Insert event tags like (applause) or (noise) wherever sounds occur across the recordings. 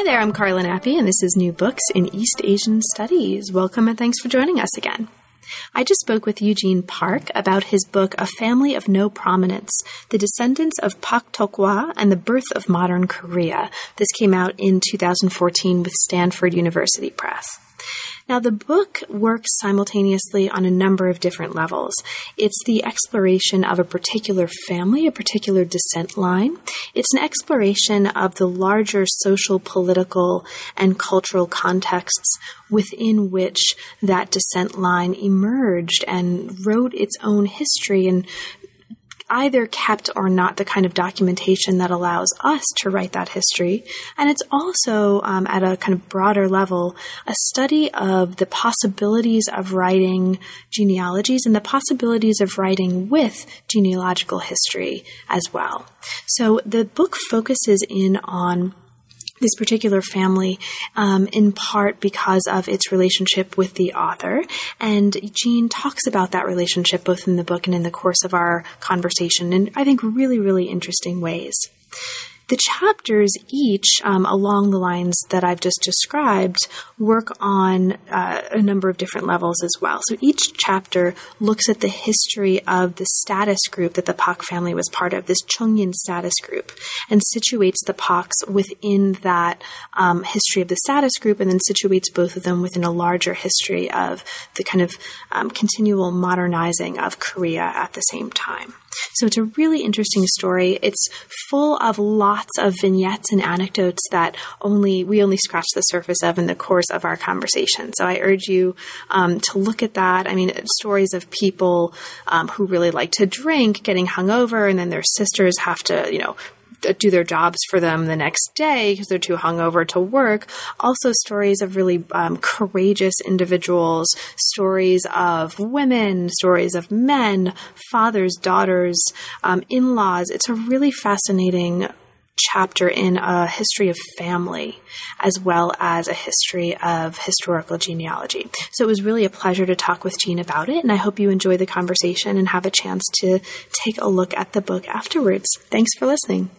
Hi there, I'm Carla Nappi, and this is New Books in East Asian Studies. Welcome and thanks for joining us again. I just spoke with Eugene Park about his book, A Family of No Prominence The Descendants of Pak Tokhwa and the Birth of Modern Korea. This came out in 2014 with Stanford University Press. Now, the book works simultaneously on a number of different levels. It's the exploration of a particular family, a particular descent line. It's an exploration of the larger social, political, and cultural contexts within which that descent line emerged and wrote its own history and either kept or not the kind of documentation that allows us to write that history. And it's also, um, at a kind of broader level, a study of the possibilities of writing genealogies and the possibilities of writing with genealogical history as well. So the book focuses in on this particular family um, in part because of its relationship with the author. And Gene talks about that relationship both in the book and in the course of our conversation in, I think, really, really interesting ways. The chapters each, um, along the lines that I've just described, work on uh, a number of different levels as well. So each chapter looks at the history of the status group that the Pak family was part of, this Chungin status group, and situates the Paks within that um, history of the status group, and then situates both of them within a larger history of the kind of um, continual modernizing of Korea at the same time. So it's a really interesting story. It's full of lots of vignettes and anecdotes that only we only scratch the surface of in the course of our conversation. So I urge you um, to look at that. I mean, stories of people um, who really like to drink getting hungover, and then their sisters have to, you know, do their jobs for them the next day because they're too hungover to work. Also, stories of really um, courageous individuals, stories of women, stories of men, fathers, daughters, um, in laws. It's a really fascinating chapter in a history of family as well as a history of historical genealogy. So it was really a pleasure to talk with Gene about it, and I hope you enjoy the conversation and have a chance to take a look at the book afterwards. Thanks for listening.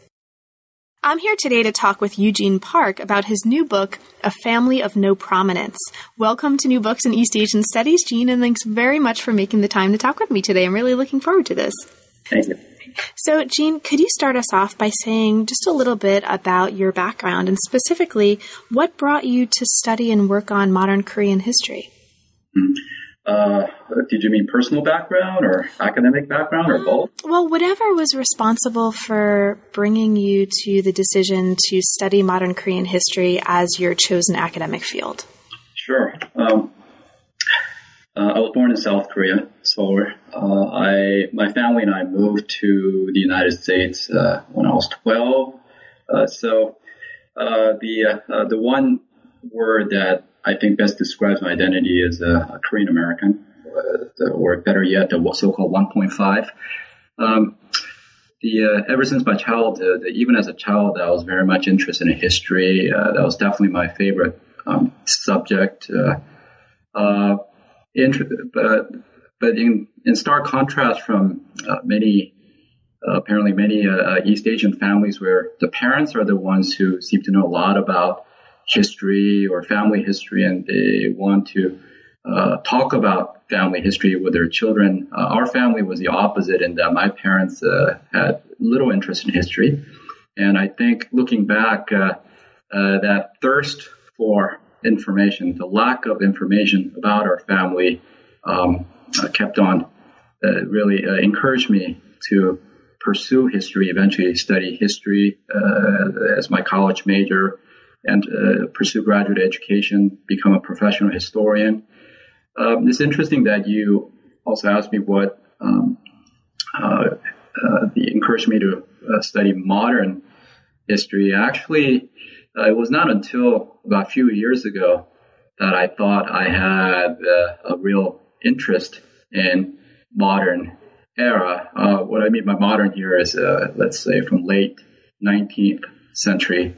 I'm here today to talk with Eugene Park about his new book, A Family of No Prominence. Welcome to New Books in East Asian Studies, Gene, and thanks very much for making the time to talk with me today. I'm really looking forward to this. Thank you. So, Gene, could you start us off by saying just a little bit about your background and specifically what brought you to study and work on modern Korean history? Mm-hmm. Uh, did you mean personal background or academic background or both? Well, whatever was responsible for bringing you to the decision to study modern Korean history as your chosen academic field. Sure. Um, uh, I was born in South Korea, so uh, I, my family and I moved to the United States uh, when I was 12. Uh, so uh, the the one word that I think best describes my identity as a, a Korean American, uh, or better yet, the so-called 1.5. Um, the uh, ever since my childhood, even as a child, I was very much interested in history. Uh, that was definitely my favorite um, subject. Uh, uh, but but in, in stark contrast from uh, many apparently many East Asian families where the parents are the ones who seem to know a lot about history or family history and they want to uh, talk about family history with their children. Uh, our family was the opposite in that my parents uh, had little interest in history. And I think looking back, uh, uh, that thirst for information, the lack of information about our family, um, uh, kept on really encouraged me to pursue history, eventually study history as my college major and uh, pursue graduate education, become a professional historian. Um, it's interesting that you also asked me what um, uh, uh, encouraged me to uh, study modern history. Actually, uh, it was not until about a few years ago that I thought I had uh, a real interest in modern era. Uh, what I mean by modern here is, uh, let's say, from late 19th century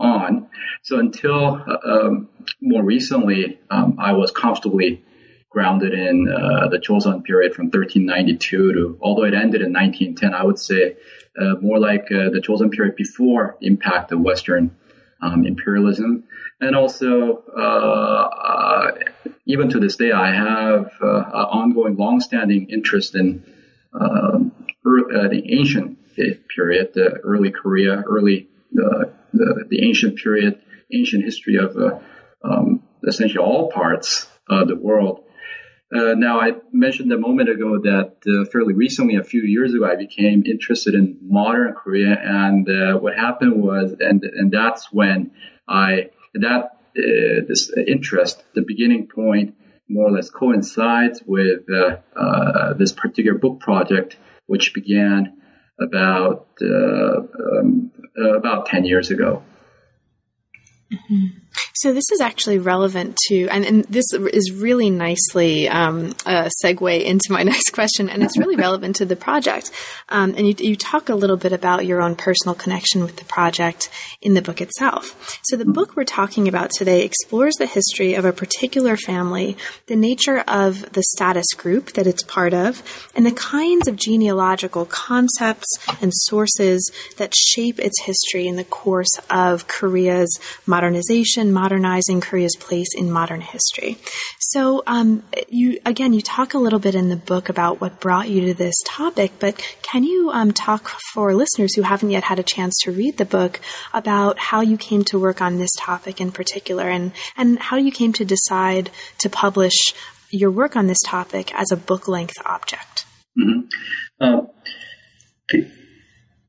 on. So until uh, um, more recently, um, I was comfortably grounded in uh, the Joseon period from 1392 to, although it ended in 1910, I would say uh, more like uh, the Joseon period before impact of Western um, imperialism. And also, uh, uh, even to this day, I have an ongoing, long-standing interest in um, the ancient period, the early Korea, early the, the ancient period, ancient history of um, essentially all parts of the world. Uh, now, I mentioned a moment ago that uh, fairly recently, a few years ago, I became interested in modern Korea, and uh, what happened was, and and that's when I that uh, this interest, the beginning point, more or less coincides with uh, uh, this particular book project, which began about um, about ten years ago. Mm-hmm. So this is actually relevant to, and, and this is really nicely um, a segue into my (laughs) next question, and it's really relevant to the project. Um, and you, you, talk a little bit about your own personal connection with the project in the book itself. So the book we're talking about today explores the history of a particular family, the nature of the status group that it's part of, and the kinds of genealogical concepts and sources that shape its history in the course of Korea's modernization, modernizing Korea's place in modern history. So, um, you again, you talk a little bit in the book about what brought you to this topic, but can you um, talk for listeners who haven't yet had a chance to read the book about how you came to work on this topic in particular, and and how you came to decide to publish your work on this topic as a book length object? Mm-hmm. Uh,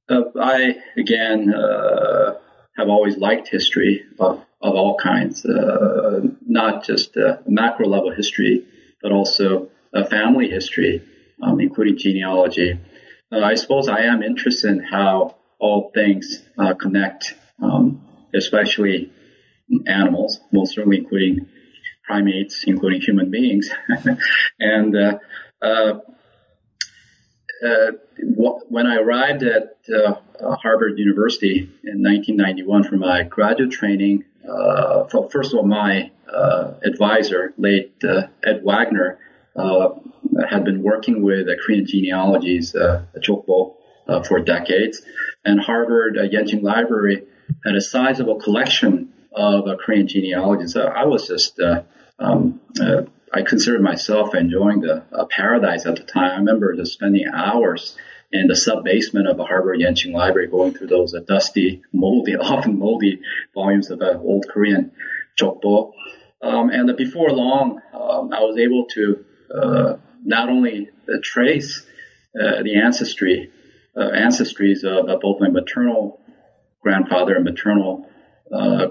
uh, I again uh, have always liked history of of all kinds, uh, not just uh, macro level history, but also a family history, um, including genealogy. Uh, I suppose I am interested in how all things uh, connect, um, especially animals, most certainly including primates, including human beings. (laughs) and uh, uh, uh, when I arrived at Harvard University in 1991 for my graduate training, uh, first of all, my uh, advisor, late uh, Ed Wagner, uh, had been working with Korean genealogies, uh, Chokbo, uh, for decades, and Harvard uh, Yenching Library had a sizable collection of Korean genealogies. I was just um, I considered myself enjoying the paradise at the time. I remember just spending hours in the sub basement of the Harvard Yenching Library, going through those uh, dusty, moldy, (laughs) often moldy volumes of uh, old Korean Chokbo. Um, and before long, um, I was able to uh, not only uh, trace uh, the ancestry, uh, ancestries of both my maternal grandfather and maternal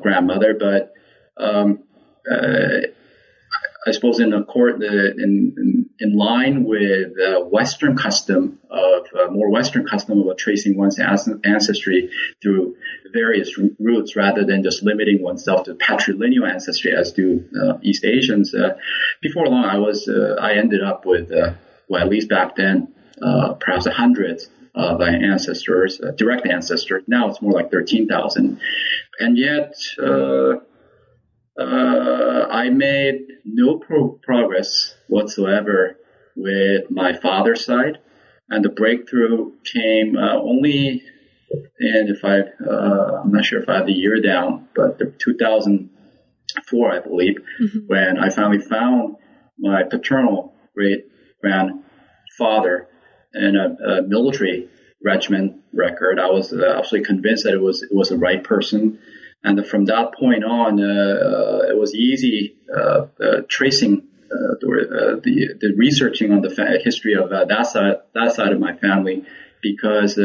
grandmother, but um, I suppose in accord in, in, in line with uh, Western custom of uh, more Western custom of tracing one's ancestry through various routes rather than just limiting oneself to patrilineal ancestry as do uh, East Asians. Uh, before long, I was uh, I ended up with uh, well at least back then perhaps a hundred of ancestors, direct ancestors. Now it's more like thirteen thousand, and yet uh, I made no pro- progress whatsoever with my father's side, and the breakthrough came uh, only, and if I, uh, I'm not sure if I have the year down, but the 2004, I believe, mm-hmm. when I finally found my paternal great grandfather in a, a, military regiment record. I was uh, absolutely convinced that it was it was the right person and from that point on, uh, uh, it was easy uh, tracing the, the, researching on the fa- history of that side that side of my family because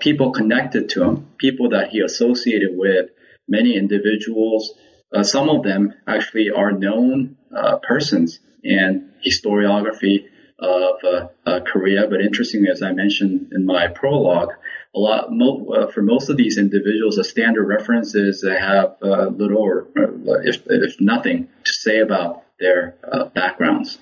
people connected to him, people that he associated with, many individuals. some of them actually are known persons in historiography of uh, uh, Korea. But interestingly, as I mentioned in my prologue, a lot mo- uh, for most of these individuals, a standard reference is they have uh, little or if, if nothing to say about their backgrounds.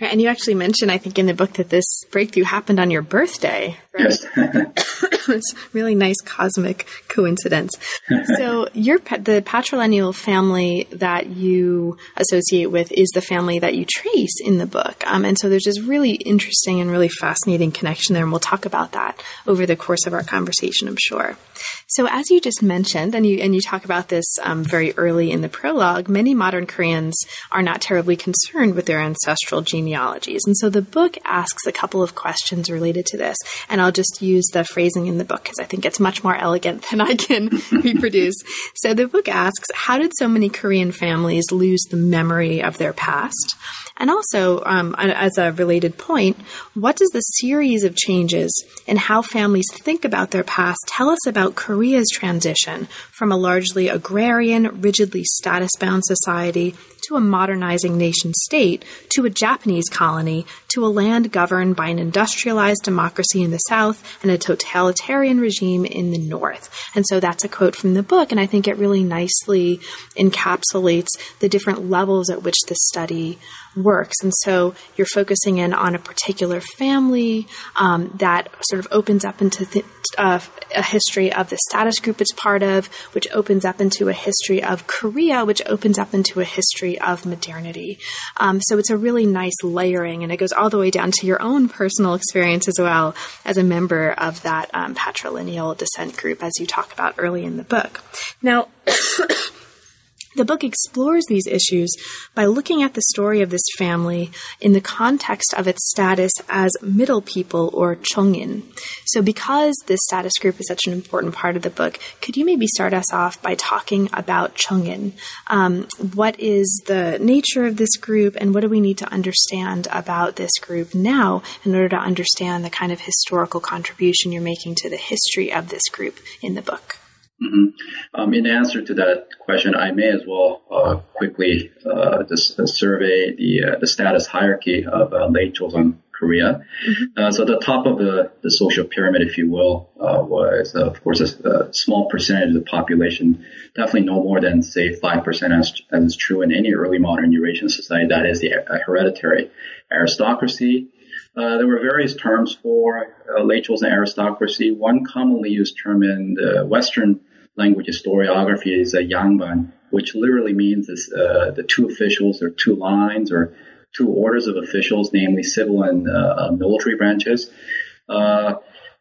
And you actually mentioned, I think, in the book that this breakthrough happened on your birthday. Right? Yes. (coughs) it's really nice cosmic coincidence. (laughs) so, your the patrilineal family that you associate with is the family that you trace in the book, um, and so there's this really interesting and really fascinating connection there, and we'll talk about that over the course of our conversation, I'm sure. So, as you just mentioned, and you and you talk about this um, very early in the prologue, many modern Koreans are not terribly concerned with their ancestral genealogies, and so the book asks a couple of questions related to this. And I'll just use the phrasing in the book because I think it's much more elegant than I can (laughs) reproduce. So, the book asks, "How did so many Korean families lose the memory of their past?" And also, um, as a related point, what does the series of changes in how families think about their past tell us about Korea's transition from a largely agrarian, rigidly status bound society to a modernizing nation state, to a Japanese colony, to a land governed by an industrialized democracy in the South and a totalitarian regime in the North. And so that's a quote from the book, and I think it really nicely encapsulates the different levels at which the study works. And so you're focusing in on a particular family um, that sort of opens up into th- uh, a history of the status group it's part of, which opens up into a history of Korea, which opens up into a history of modernity. Um, so it's a really nice layering, and it goes all the way down to your own personal experience as well as a member of that um, patrilineal descent group, as you talk about early in the book. Now, (coughs) (coughs) The book explores these issues by looking at the story of this family in the context of its status as middle people or Chungin. So, because this status group is such an important part of the book, could you maybe start us off by talking about Chungin? Um, what is the nature of this group, and what do we need to understand about this group now in order to understand the kind of historical contribution you're making to the history of this group in the book? Mm-hmm. Um, in answer to that question, I may as well uh, quickly uh, just uh, survey the uh, the status hierarchy of uh, late Joseon Korea. Mm-hmm. Uh, so the top of the, the social pyramid, if you will, was of course a, a, small percentage of the population, definitely no more than say five percent, as, as is true in any early modern Eurasian society. That is the hereditary aristocracy. Uh, there were various terms for uh, late Joseon aristocracy. One commonly used term in the Western language historiography is a yangban, which literally means is, uh, the two officials or two lines or two orders of officials, namely civil and uh, military branches. Uh,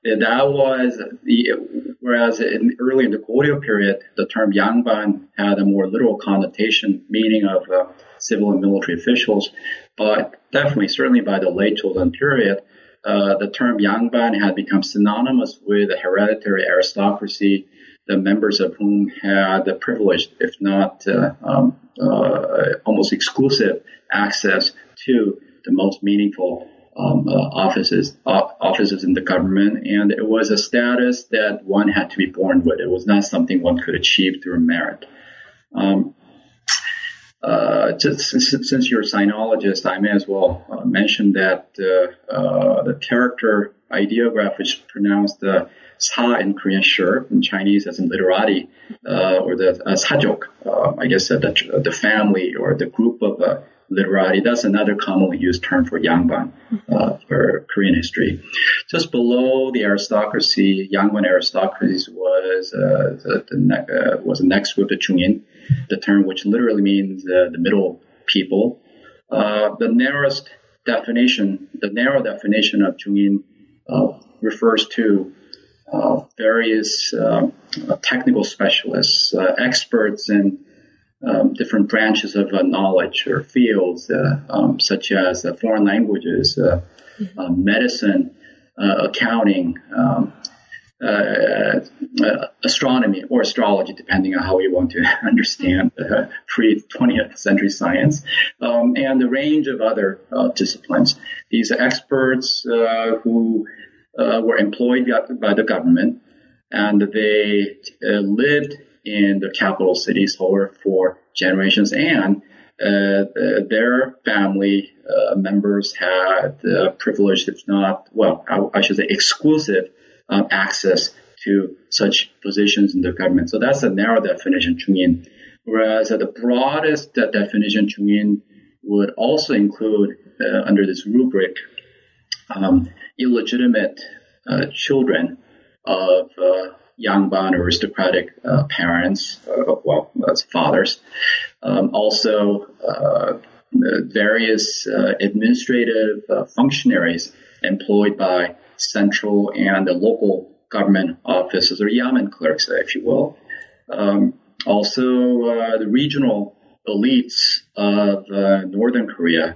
that was the, whereas in early in the Goryeo period, the term yangban had a more literal connotation, meaning of uh, civil and military officials. But definitely, certainly by the late Joseon period, uh, the term yangban had become synonymous with a hereditary aristocracy the members of whom had the privileged, if not uh, um, uh, almost exclusive, access to the most meaningful um, uh, offices offices in the government, and it was a status that one had to be born with. It was not something one could achieve through merit. Um, uh, just, since you're a sinologist, I may as well uh, mention that uh, the character ideograph, which pronounced sa in Korean, sure, in Chinese as in literati, uh, or the uh, sajok, uh, I guess uh, the, the family or the group of uh, literati. That's another commonly used term for yangban uh, for Korean history. Just below the aristocracy, yangban aristocracy was uh, the, the ne- was the next group, the chungin, the term which literally means the middle people. the narrowest definition, the narrow definition of chungin refers to uh, various uh, technical specialists, uh, experts in um, different branches of knowledge or fields, um, such as foreign languages, mm-hmm. medicine, accounting, um, uh, uh, astronomy or astrology, depending on how you want to (laughs) understand uh, pre 20th century science, um, and a range of other disciplines. These experts who uh, were employed by the government, and they uh, lived in the capital city Seoul for generations, and uh, their family uh, members had privileged, if not, well, I, I, should say exclusive um, access to such positions in the government. So that's a narrow definition, Chungin. Whereas uh, the broadest definition, Chungin, would also include uh, under this rubric um, illegitimate uh, children of uh, Yangban aristocratic uh, parents, uh, well, as fathers. Um, also, uh, various uh, administrative functionaries employed by central and local government offices or yamen clerks, if you will. Um, also, the regional elites of northern Korea.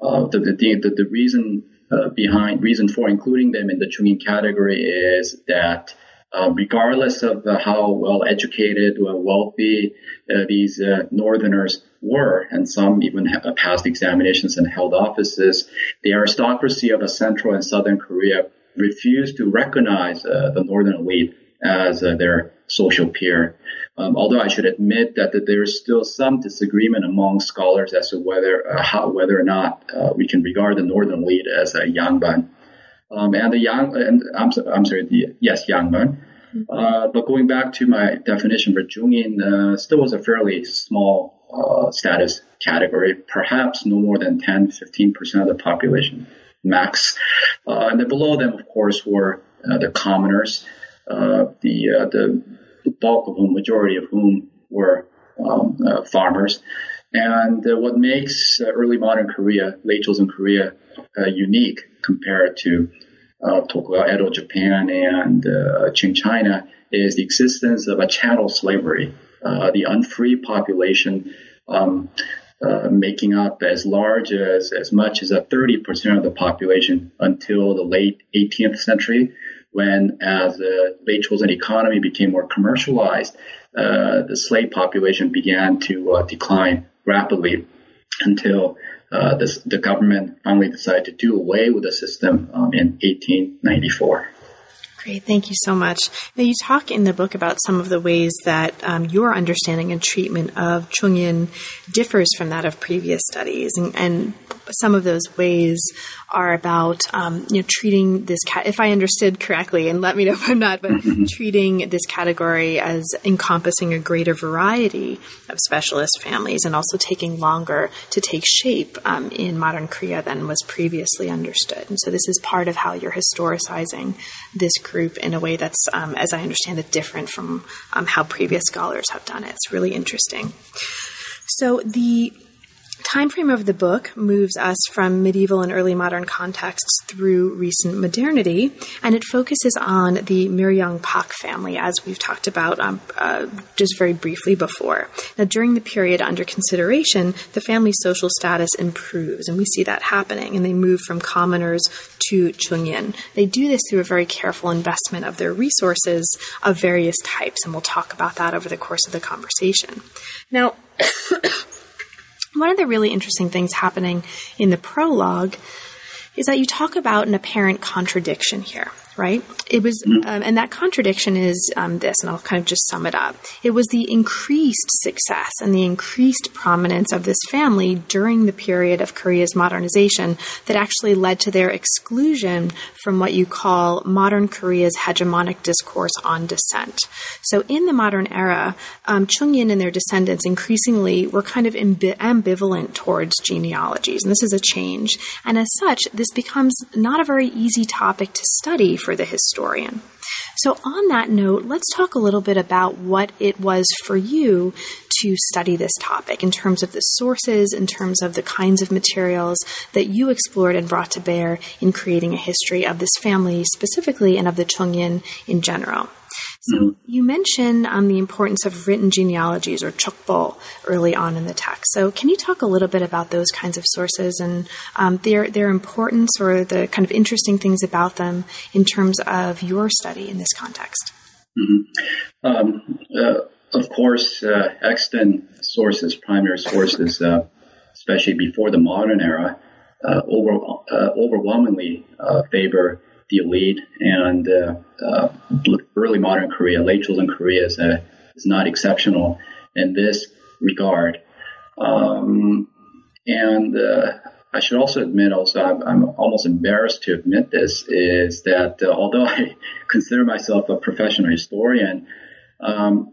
the, the, the reason uh, behind reason for including them in the Chungin category is that uh, regardless of uh, how well educated or wealthy uh, these uh, northerners were, and some even have passed examinations and held offices, the aristocracy of central and southern Korea refused to recognize the northern elite as their social peer. Um, although I should admit that, that there is still some disagreement among scholars as to whether uh, how, whether or not uh, we can regard the northern elite as a Yangban. Um, and the Yang, and I'm, I'm sorry, the, yes, Yangban. Uh, but going back to my definition for Chungin, uh, still was a fairly small uh, status category, perhaps no more than 10, 15% of the population max. Uh, and then below them, of course, were the commoners, the, the the bulk of whom, majority of whom were um, uh, farmers. And uh, what makes uh, early modern Korea, late Joseon Korea, uh, unique compared to uh, Tokugawa Edo Japan and uh, Qing China is the existence of a chattel slavery, the unfree population um, making up as large as as much as a 30% of the population until the late 18th century when as the late Joseon economy became more commercialized, uh, the slave population began to uh, decline rapidly until uh, this, the government finally decided to do away with the system um, in 1894. Great, thank you so much. Now, you talk in the book about some of the ways that um, your understanding and treatment of Chungin differs from that of previous studies, and, and some of those ways are about um, you know treating this cat. If I understood correctly, and let me know if I'm not, but mm-hmm. treating this category as encompassing a greater variety of specialist families, and also taking longer to take shape um, in modern Korea than was previously understood. And so this is part of how you're historicizing this group in a way that's, um, as I understand it, different from um, how previous scholars have done it. It's really interesting. So the time frame of the book moves us from medieval and early modern contexts through recent modernity, and it focuses on the Miryang Pak family, as we've talked about um, uh, just very briefly before. Now, during the period under consideration, the family's social status improves, and we see that happening, and they move from commoners to Chungin. They do this through a very careful investment of their resources of various types, and we'll talk about that over the course of the conversation. Now, (coughs) (coughs) one of the really interesting things happening in the prologue is that you talk about an apparent contradiction here right? It was, mm-hmm. um, and that contradiction is um, this, and I'll kind of just sum it up. It was the increased success and the increased prominence of this family during the period of Korea's modernization that actually led to their exclusion from what you call modern Korea's hegemonic discourse on descent. So in the modern era, um, Chungin and their descendants increasingly were kind of ambi- ambivalent towards genealogies, and this is a change. And as such, this becomes not a very easy topic to study for the historian. So, on that note, let's talk a little bit about what it was for you to study this topic in terms of the sources, in terms of the kinds of materials that you explored and brought to bear in creating a history of this family specifically and of the Chungin in general. So you mentioned um, the importance of written genealogies or chokbo early on in the text. So can you talk a little bit about those kinds of sources and um, their their importance or the kind of interesting things about them in terms of your study in this context? Mm-hmm. Um, uh, of course, uh, extant sources, primary sources, uh, especially before the modern era, uh, over, uh, overwhelmingly uh, favor the elite and uh, uh, early modern Korea, late Joseon Korea is, uh, is not exceptional in this regard. Um, and uh, I should also admit, also, I'm, I'm, almost embarrassed to admit this, is that although I (laughs) consider myself a professional historian, um,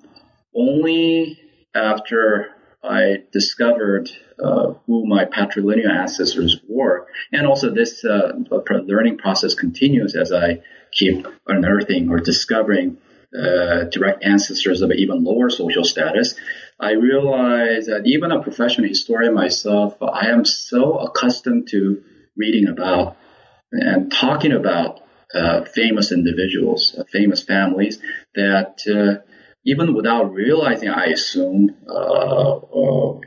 only after I discovered uh, who my patrilineal ancestors were, and also this uh, learning process continues as I keep unearthing or discovering uh, direct ancestors of even lower social status. I realize that even a professional historian myself, I am so accustomed to reading about and talking about uh, famous individuals, famous families, that uh, even without realizing, I assume uh, uh,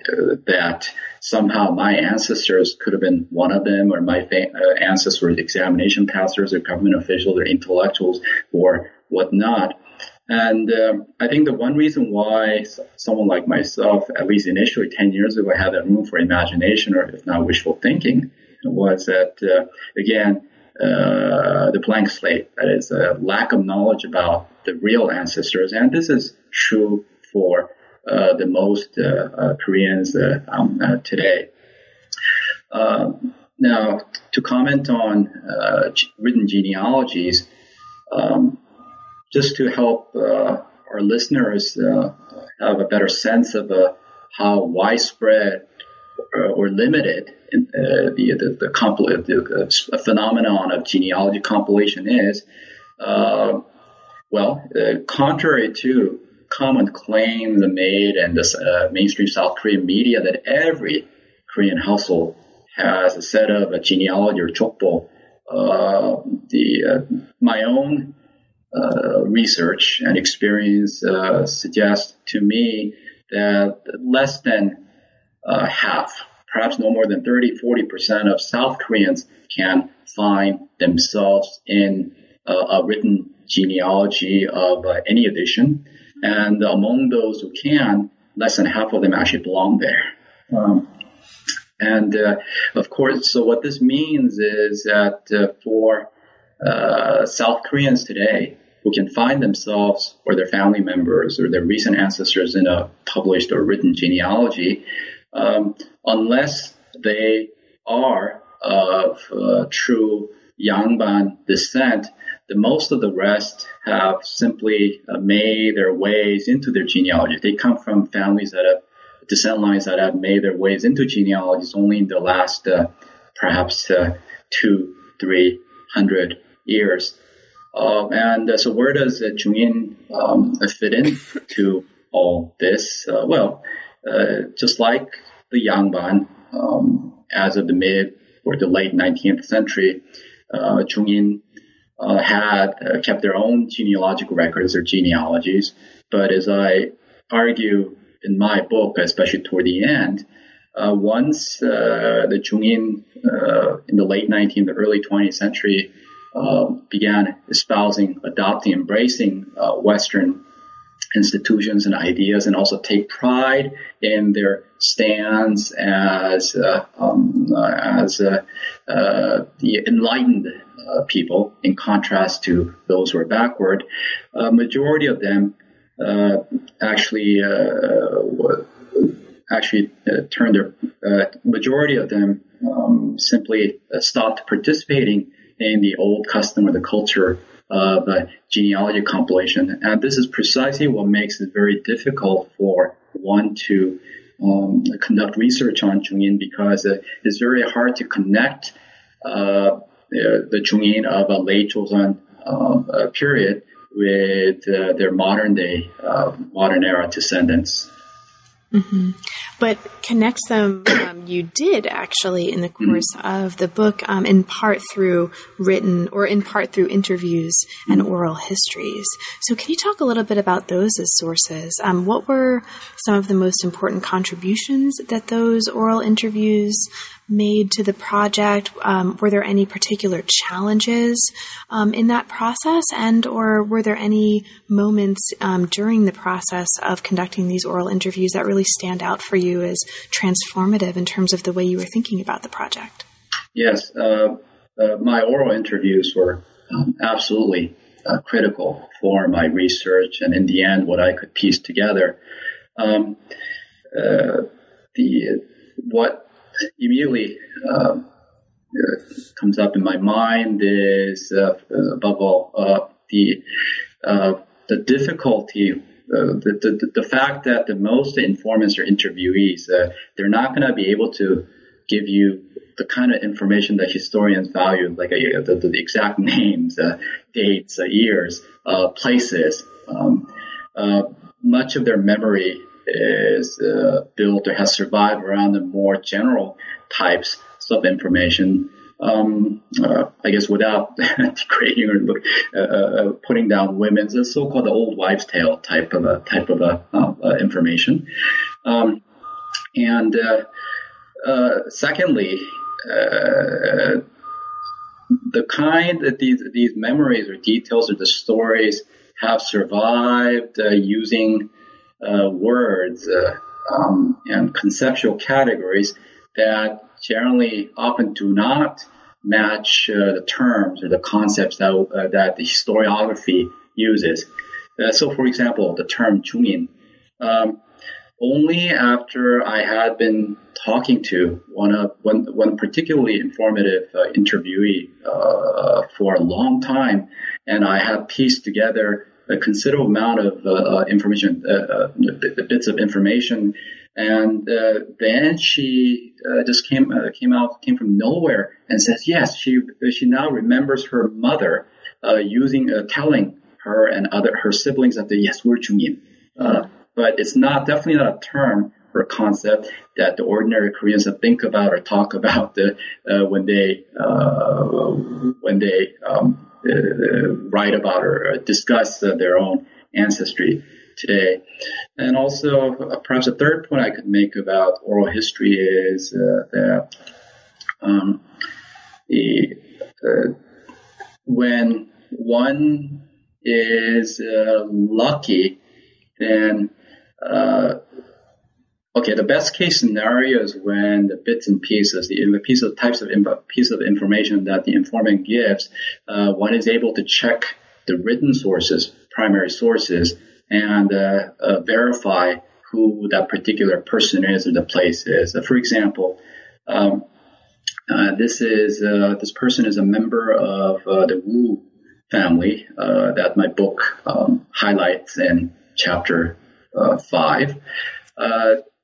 that somehow my ancestors could have been one of them, or my fa- ancestors were examination passers, or government officials, or intellectuals, or whatnot. And um, I think the one reason why someone like myself, at least initially 10 years ago, had that room for imagination or if not wishful thinking was that, uh, again, uh, the blank slate. That is a lack of knowledge about the real ancestors. And this is true for uh, the most uh, uh, Koreans um, today. now, to comment on written genealogies, um, just to help our listeners have a better sense of how widespread or limited the the, the, compl- the phenomenon of genealogy compilation is. well, contrary to common claims made in the mainstream South Korean media that every Korean household has a set of a genealogy or chokbo. Uh, the uh, my own uh, research and experience uh, suggest to me that less than uh, half, perhaps no more than 30, 40% of South Koreans can find themselves in a written genealogy of uh, any edition. And among those who can, less than half of them actually belong there. Um, and uh, of course, so what this means is that uh, for uh, South Koreans today who can find themselves or their family members or their recent ancestors in a published or written genealogy, um, unless they are of uh, true Yangban descent, the most of the rest have simply uh, made their ways into their genealogy. They come from families that have descent lines that have made their ways into genealogies only in the last uh, perhaps uh, two, three hundred years. Um, and uh, so where does uh, Jungin um, fit in to all this? Uh, well, uh, just like the Yangban, um, as of the mid or the late 19th century, uh, Jungin uh, had uh, kept their own genealogical records or genealogies. But as I argue in my book, especially toward the end, once the Jungin in the late 19th, early 20th century uh, began espousing, adopting, embracing uh, Western institutions and ideas, and also take pride in their stands as uh, um, as uh, uh, the enlightened people, in contrast to those who are backward. A majority of them actually actually uh, turned their uh, majority of them um, simply uh, stopped participating in the old custom or the culture of uh, genealogy compilation. And this is precisely what makes it very difficult for one to um, conduct research on Jungin because uh, it's very hard to connect uh, the Jungin of a late Joseon um, uh, period with uh, their modern day, uh, modern era descendants. Mm-hmm. But connects them, um, you did actually in the course mm-hmm. of the book, um, in part through written or in part through interviews and mm-hmm. oral histories. So, can you talk a little bit about those as sources? Um, what were some of the most important contributions that those oral interviews made to the project? Um, were there any particular challenges um, in that process, and or were there any moments um, during the process of conducting these oral interviews that really stand out for you as transformative in terms of the way you were thinking about the project? Yes, uh, uh, my oral interviews were absolutely uh, critical for my research, and in the end, what I could piece together. Um, uh, the what immediately uh, comes up in my mind is above all the the difficulty uh, the, the, the fact that the most informants or interviewees, uh, they're not going to be able to give you the kind of information that historians value, like uh, the, the, exact (laughs) names, uh, dates, uh, years, uh, places. Um, much of their memory is built or has survived around the more general types of information um, uh, I guess without (laughs) degrading or uh, uh, putting down women's so-called old wives' tale type of a type of a, uh, uh, information. Um, and uh, secondly, the kind that these these memories or details or the stories have survived using words um, and conceptual categories that generally often do not match uh, the terms or the concepts that, uh, that the historiography uses. Uh, so, for example, the term Jungin. Um, only after I had been talking to one of one, one particularly informative uh, interviewee uh, for a long time, and I had pieced together a considerable amount of uh, information, bits of information and uh, then she uh, just came uh, came out came from nowhere and says yes she she now remembers her mother uh, using uh, telling her and other her siblings that the yes we're. Uh, but it's not definitely not a term or concept that the ordinary Koreans think about or talk about the, when they when they um, write about or discuss their own ancestry today. And also, uh, perhaps a third point I could make about oral history is uh, that um, the, uh, when one is uh, lucky, then uh, okay, the best case scenario is when the bits and pieces, the, the piece of types of piece of information that the informant gives, uh, one is able to check the written sources, primary sources, and uh, uh, verify who that particular person is or the place is. for example, um, uh, this is this person is a member of the Wu family that my book um, highlights in chapter five.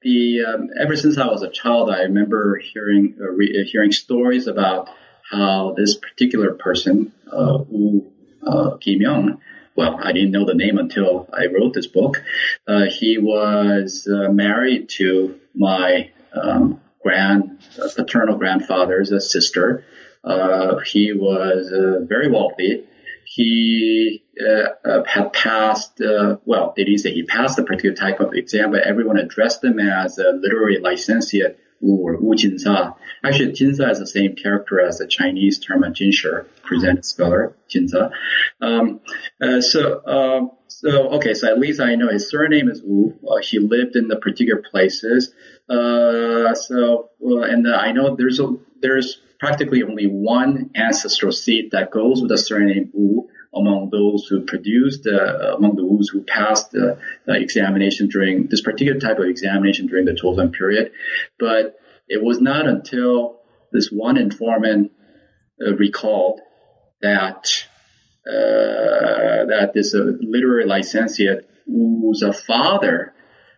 The um, ever since I was a child, I remember hearing re- hearing stories about how this particular person, uh, Wu uh, Kim Young, well, I didn't know the name until I wrote this book. Uh, he was uh, married to my um, grand uh, paternal grandfather's sister. Uh, he was uh, very wealthy. He uh, had passed, well, it is didn't he passed a particular type of exam, but everyone addressed him as a literary licentiate or Wu Jinsa. Actually, Jinsa is the same character as the Chinese term Jinshi, presented scholar, Jinsa. Um, uh, so, uh, so, okay, so at least I know his surname is Wu. Uh, he lived in the particular places. Uh, so, and I know there's a, there's practically only one ancestral seat that goes with the surname Wu among those who produced, uh, among Wus who passed the examination during this particular type of examination during the Joseon period. But it was not until this one informant uh, recalled that uh, that this uh, literary licentiate whose father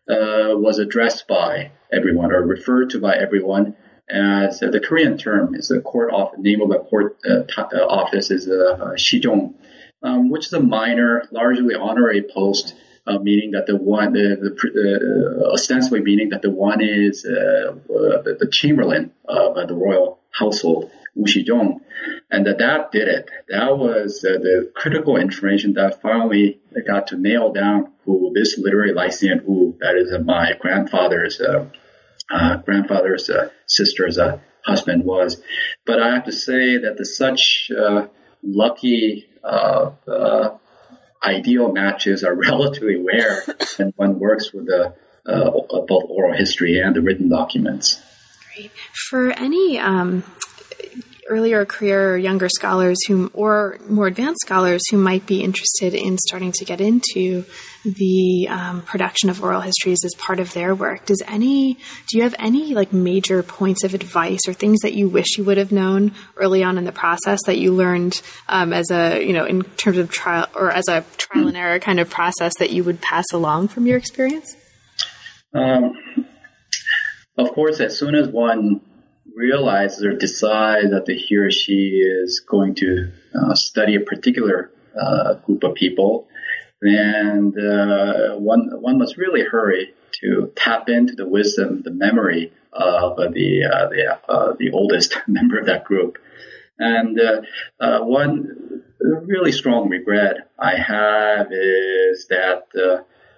uh, was addressed by everyone or referred to by everyone as the Korean term is the court office, name of the court uh, office is uh, Shijong um, which is a minor, largely honorary post, uh, meaning that the one, the, the uh, ostensibly meaning that the one is uh, uh the, the, chamberlain of uh, the royal household, Wu Shijong, and that that did it. That was uh, the critical information that finally got to nail down who this literary licentiate who that is my grandfather's grandfather's sister's husband was. But I have to say that the such lucky uh, uh, ideal matches are (laughs) relatively rare when one works with the, uh, both oral history and the written documents. Great. For any um, earlier career or younger scholars who, or more advanced scholars who might be interested in starting to get into the um, production of oral histories as part of their work. Does any, do you have any like major points of advice or things that you wish you would have known early on in the process that you learned um, as a, you know, in terms of trial or as a trial and error kind of process that you would pass along from your experience? Um, of course, as soon as one realizes or decides that he or she is going to uh, study a particular uh, group of people, then uh, one one must really hurry to tap into the wisdom, the memory of the uh, the uh, the oldest (laughs) member of that group. And uh, one really strong regret I have is that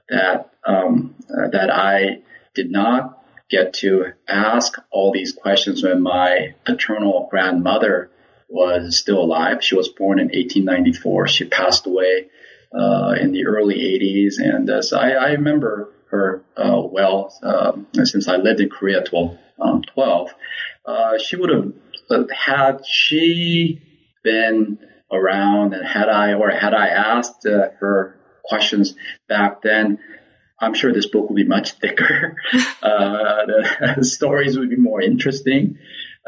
that um, that I did not get to ask all these questions when my paternal grandmother was still alive. She was born in 1894. She passed away uh, in the early 80s, and uh, so I, I, remember her uh, well um, since I lived in Korea till um, 12. Uh, she would have uh, had she been around, and had I or had I asked uh, her questions back then, I'm sure this book will be much thicker. (laughs) uh, the (laughs) stories would be more interesting.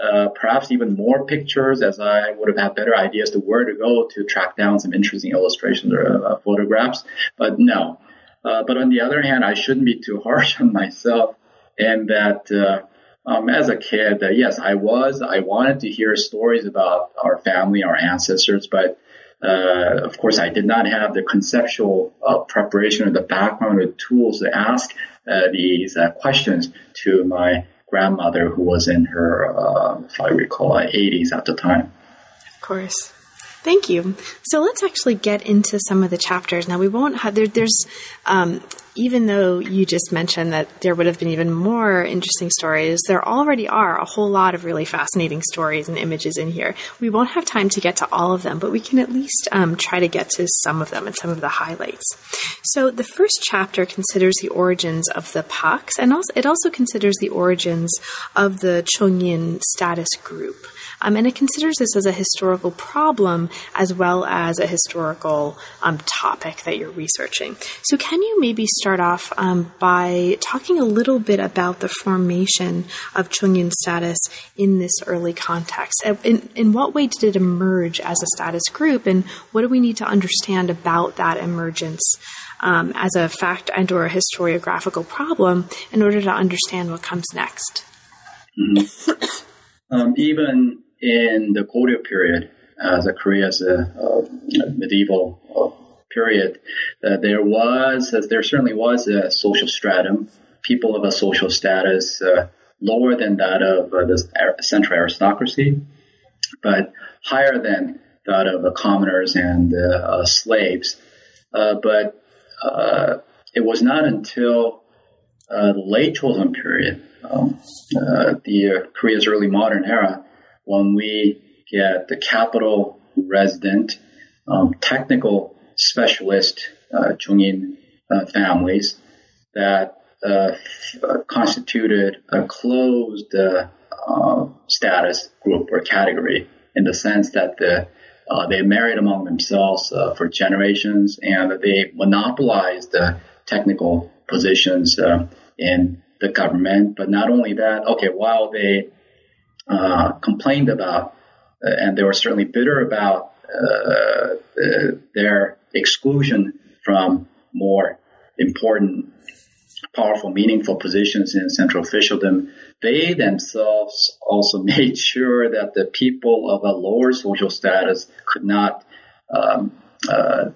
Uh, perhaps even more pictures as I would have had better ideas to where to go to track down some interesting illustrations or uh, photographs. But no. Uh, but on the other hand, I shouldn't be too harsh (laughs) on myself and that, uh, um, as a kid, yes, I was, I wanted to hear stories about our family, our ancestors, but uh, of course, I did not have the conceptual uh, preparation or the background or tools to ask uh, these uh, questions to my grandmother, who was in her, uh, if I recall, 80s at the time. Of course. Thank you. So let's actually get into some of the chapters. Now we won't have there. There's um, even though you just mentioned that there would have been even more interesting stories, there already are a whole lot of really fascinating stories and images in here. We won't have time to get to all of them, but we can at least um, try to get to some of them and some of the highlights. So the first chapter considers the origins of the Paks, and also it also considers the origins of the Chungin status group. Um, and it considers this as a historical problem as well as a historical um, topic that you're researching. So, can you maybe start off um, by talking a little bit about the formation of Chungin status in this early context? In, in what way did it emerge as a status group, and what do we need to understand about that emergence? Um, as a fact and or a historiographical problem in order to understand what comes next. Mm-hmm. (coughs) Um, even in the Goryeo period, as a Korea's uh, medieval uh, period, uh, there was, there certainly was a social stratum, people of a social status uh, lower than that of the central aristocracy, but higher than that of the commoners and slaves. but it was not until uh, the late Joseon period, um, uh, the uh, Korea's early modern era, when we get the capital resident, um, technical specialist uh, Chungin uh, families that uh, constituted a closed uh, uh, status group or category in the sense that the uh, they married among themselves uh, for generations and they monopolized the technical positions in the government. But not only that, okay, while they uh, complained about, uh, and they were certainly bitter about uh, their exclusion from more important, powerful, meaningful positions in central officialdom. They themselves also (laughs) made sure that the people of a lower social status could not um, uh,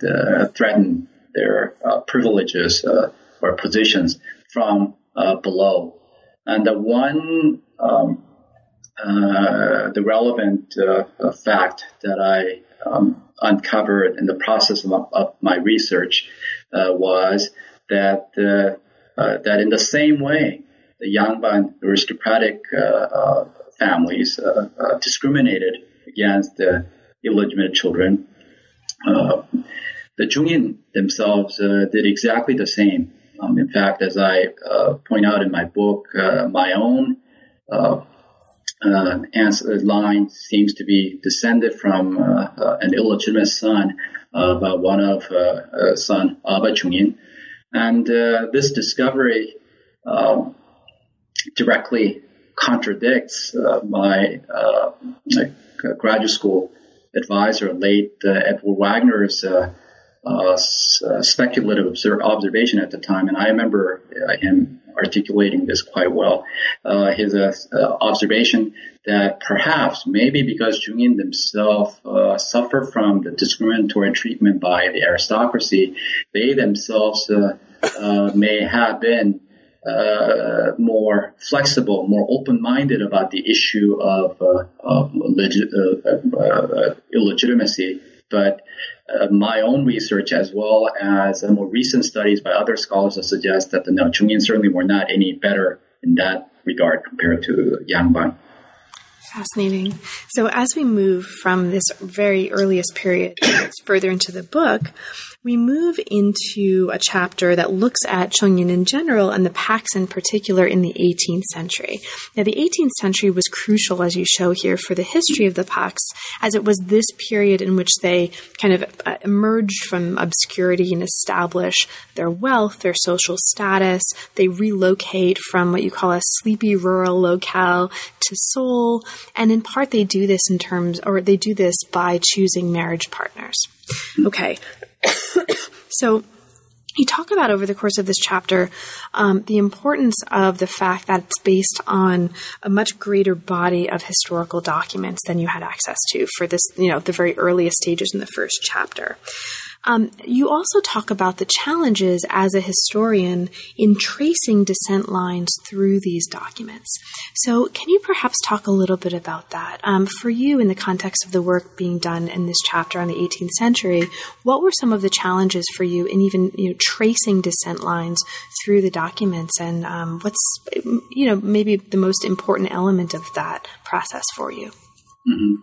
threaten their uh, privileges uh, or positions from below. And the one um, uh, the relevant uh, fact that I um, uncovered in the process of, of my research uh, was that uh, uh, that in the same way the Yangban aristocratic families discriminated against the illegitimate children. the Chungin themselves did exactly the same. Um, in fact, as I point out in my book, my own uh, line seems to be descended from an illegitimate son of one of son Aba Chungin. And this discovery um, directly contradicts uh, my uh, graduate school advisor, late uh, Edward Wagner's uh, uh, speculative observation at the time, and I remember him articulating this quite well. his observation that perhaps, maybe because Chungin themselves uh, suffer from the discriminatory treatment by the aristocracy, they themselves uh, uh, may have been uh, more flexible, more open-minded about the issue of, uh, of legit, uh, uh illegitimacy. But uh, my own research, as well as more recent studies by other scholars, suggest that the Chungin certainly were not any better in that regard compared to Yangban. Fascinating. So, as we move from this very earliest period (coughs) further into the book, we move into a chapter that looks at Chungin in general and the Paks in particular in the 18th century. Now, the 18th century was crucial, as you show here, for the history of the Paks, as it was this period in which they kind of uh, emerged from obscurity and establish their wealth, their social status. They relocate from what you call a sleepy rural locale to Seoul. And in part, they do this in terms, or they do this by choosing marriage partners. Okay. So you talk about over the course of this chapter um, the importance of the fact that it's based on a much greater body of historical documents than you had access to for this, you know, the very earliest stages in the first chapter. Um, you also talk about the challenges as a historian in tracing descent lines through these documents. So, can you perhaps talk a little bit about that? Um, for you, in the context of the work being done in this chapter on the 18th century, what were some of the challenges for you in even you know, tracing descent lines through the documents, and um, what's you know maybe the most important element of that process for you? Mm-hmm.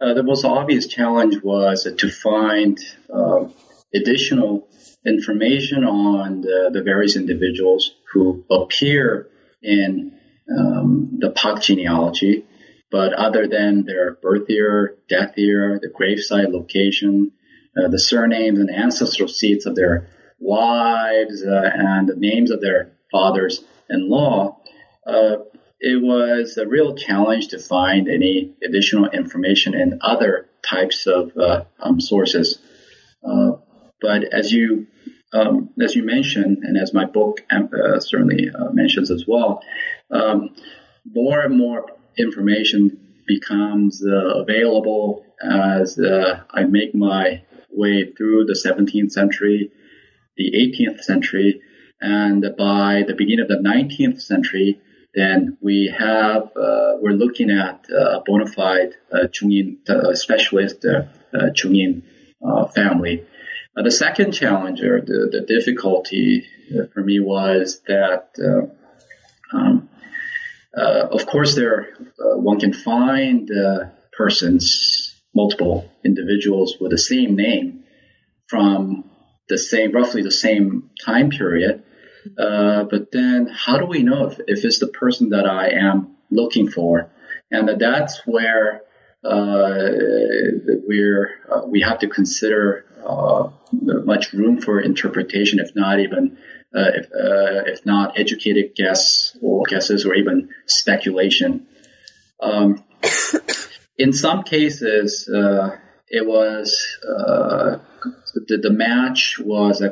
Uh, the most obvious challenge was to find uh, additional information on the, the various individuals who appear in um, the Pak genealogy, but other than their birth year, death year, the gravesite location, uh, the surnames and ancestral seats of their wives, uh, and the names of their fathers-in-law, uh, it was a real challenge to find any additional information in other types of uh, um, sources. Uh, but as you um, as you mentioned, and as my book uh, certainly uh, mentions as well, um, more and more information becomes uh, available as uh, I make my way through the 17th century, the 18th century, and by the beginning of the 19th century, then we have uh, we're looking at a bona fide uh, Chungin specialist uh, Chungin family uh, the second challenge or the, the difficulty uh, for me was that, uh, um, uh, of course, there uh, one can find persons, multiple individuals with the same name from the same, roughly the same time period. but then, how do we know if, if it's the person that I am looking for? And that's where uh, we're uh, we have to consider uh, much room for interpretation, if not even uh, if, uh, if not educated guess or guesses or even speculation. Um, in some cases, uh, it was uh, the, the, match was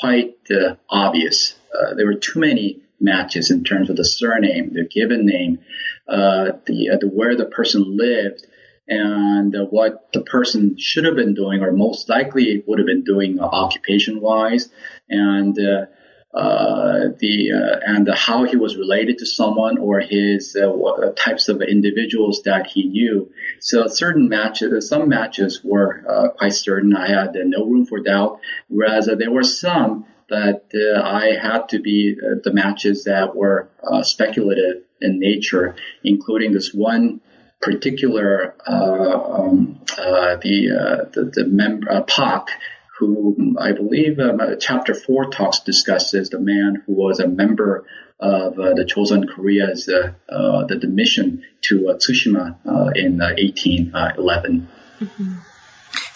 quite uh, obvious. there were too many matches in terms of the surname, the given name, the, the where the person lived, and uh, what the person should have been doing or most likely would have been doing uh, occupation wise and uh, uh, the uh, and how he was related to someone or his uh, types of individuals that he knew. So certain matches, some matches were quite certain. I had no room for doubt, whereas there were some that I had to be the matches that were speculative in nature, including this one particular uh, um, uh, the, uh, the the member uh, Pak, who I believe um, chapter four talks discusses the man who was a member of the Joseon Korea's the, the mission to Tsushima in 1811. Mm-hmm.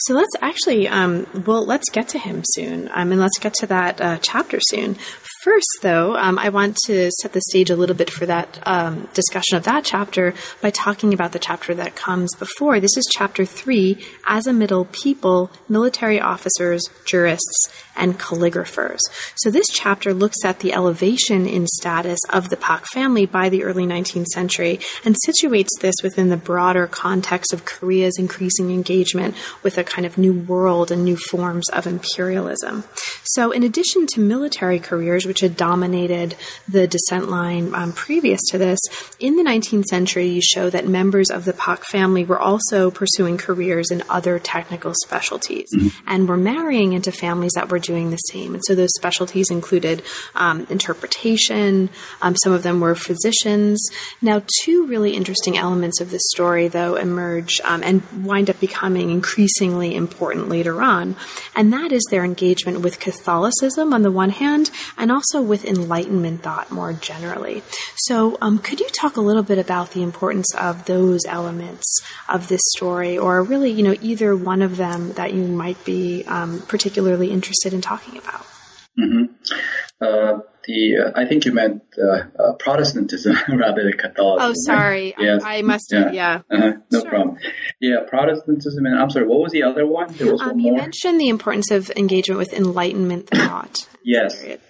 So let's actually, um, well, let's get to him soon. I mean, let's get to that uh, chapter soon. First, though, um, I want to set the stage a little bit for that um, discussion of that chapter by talking about the chapter that comes before. This is chapter three As a Middle People, Military Officers, Jurists, and Calligraphers. So this chapter looks at the elevation in status of the Pak family by the early 19th century and situates this within the broader context of Korea's increasing engagement with a kind of new world and new forms of imperialism. So, in addition to military careers, which had dominated the descent line um, previous to this, in the 19th century, you show that members of the Pak family were also pursuing careers in other technical specialties mm-hmm. and were marrying into families that were doing the same. And so those specialties included um, interpretation, um, some of them were physicians. Now, two really interesting elements of this story, though, emerge um, and wind up becoming increasingly important later on, and that is their engagement with Catholicism on the one hand, and also with Enlightenment thought more generally. So, um, could you talk a little bit about the importance of those elements of this story, or really, you know, either one of them that you might be um, particularly interested in talking about? Mm-hmm. Uh, the uh, I think you meant uh, uh Protestantism (laughs) rather than Catholicism. Oh, sorry. Yes. I, I must. Yeah. yeah. Uh-huh. No sure. problem. Yeah, Protestantism, and I'm sorry. What was the other one? There was um, one you more. mentioned the importance of engagement with Enlightenment thought. yes. Period.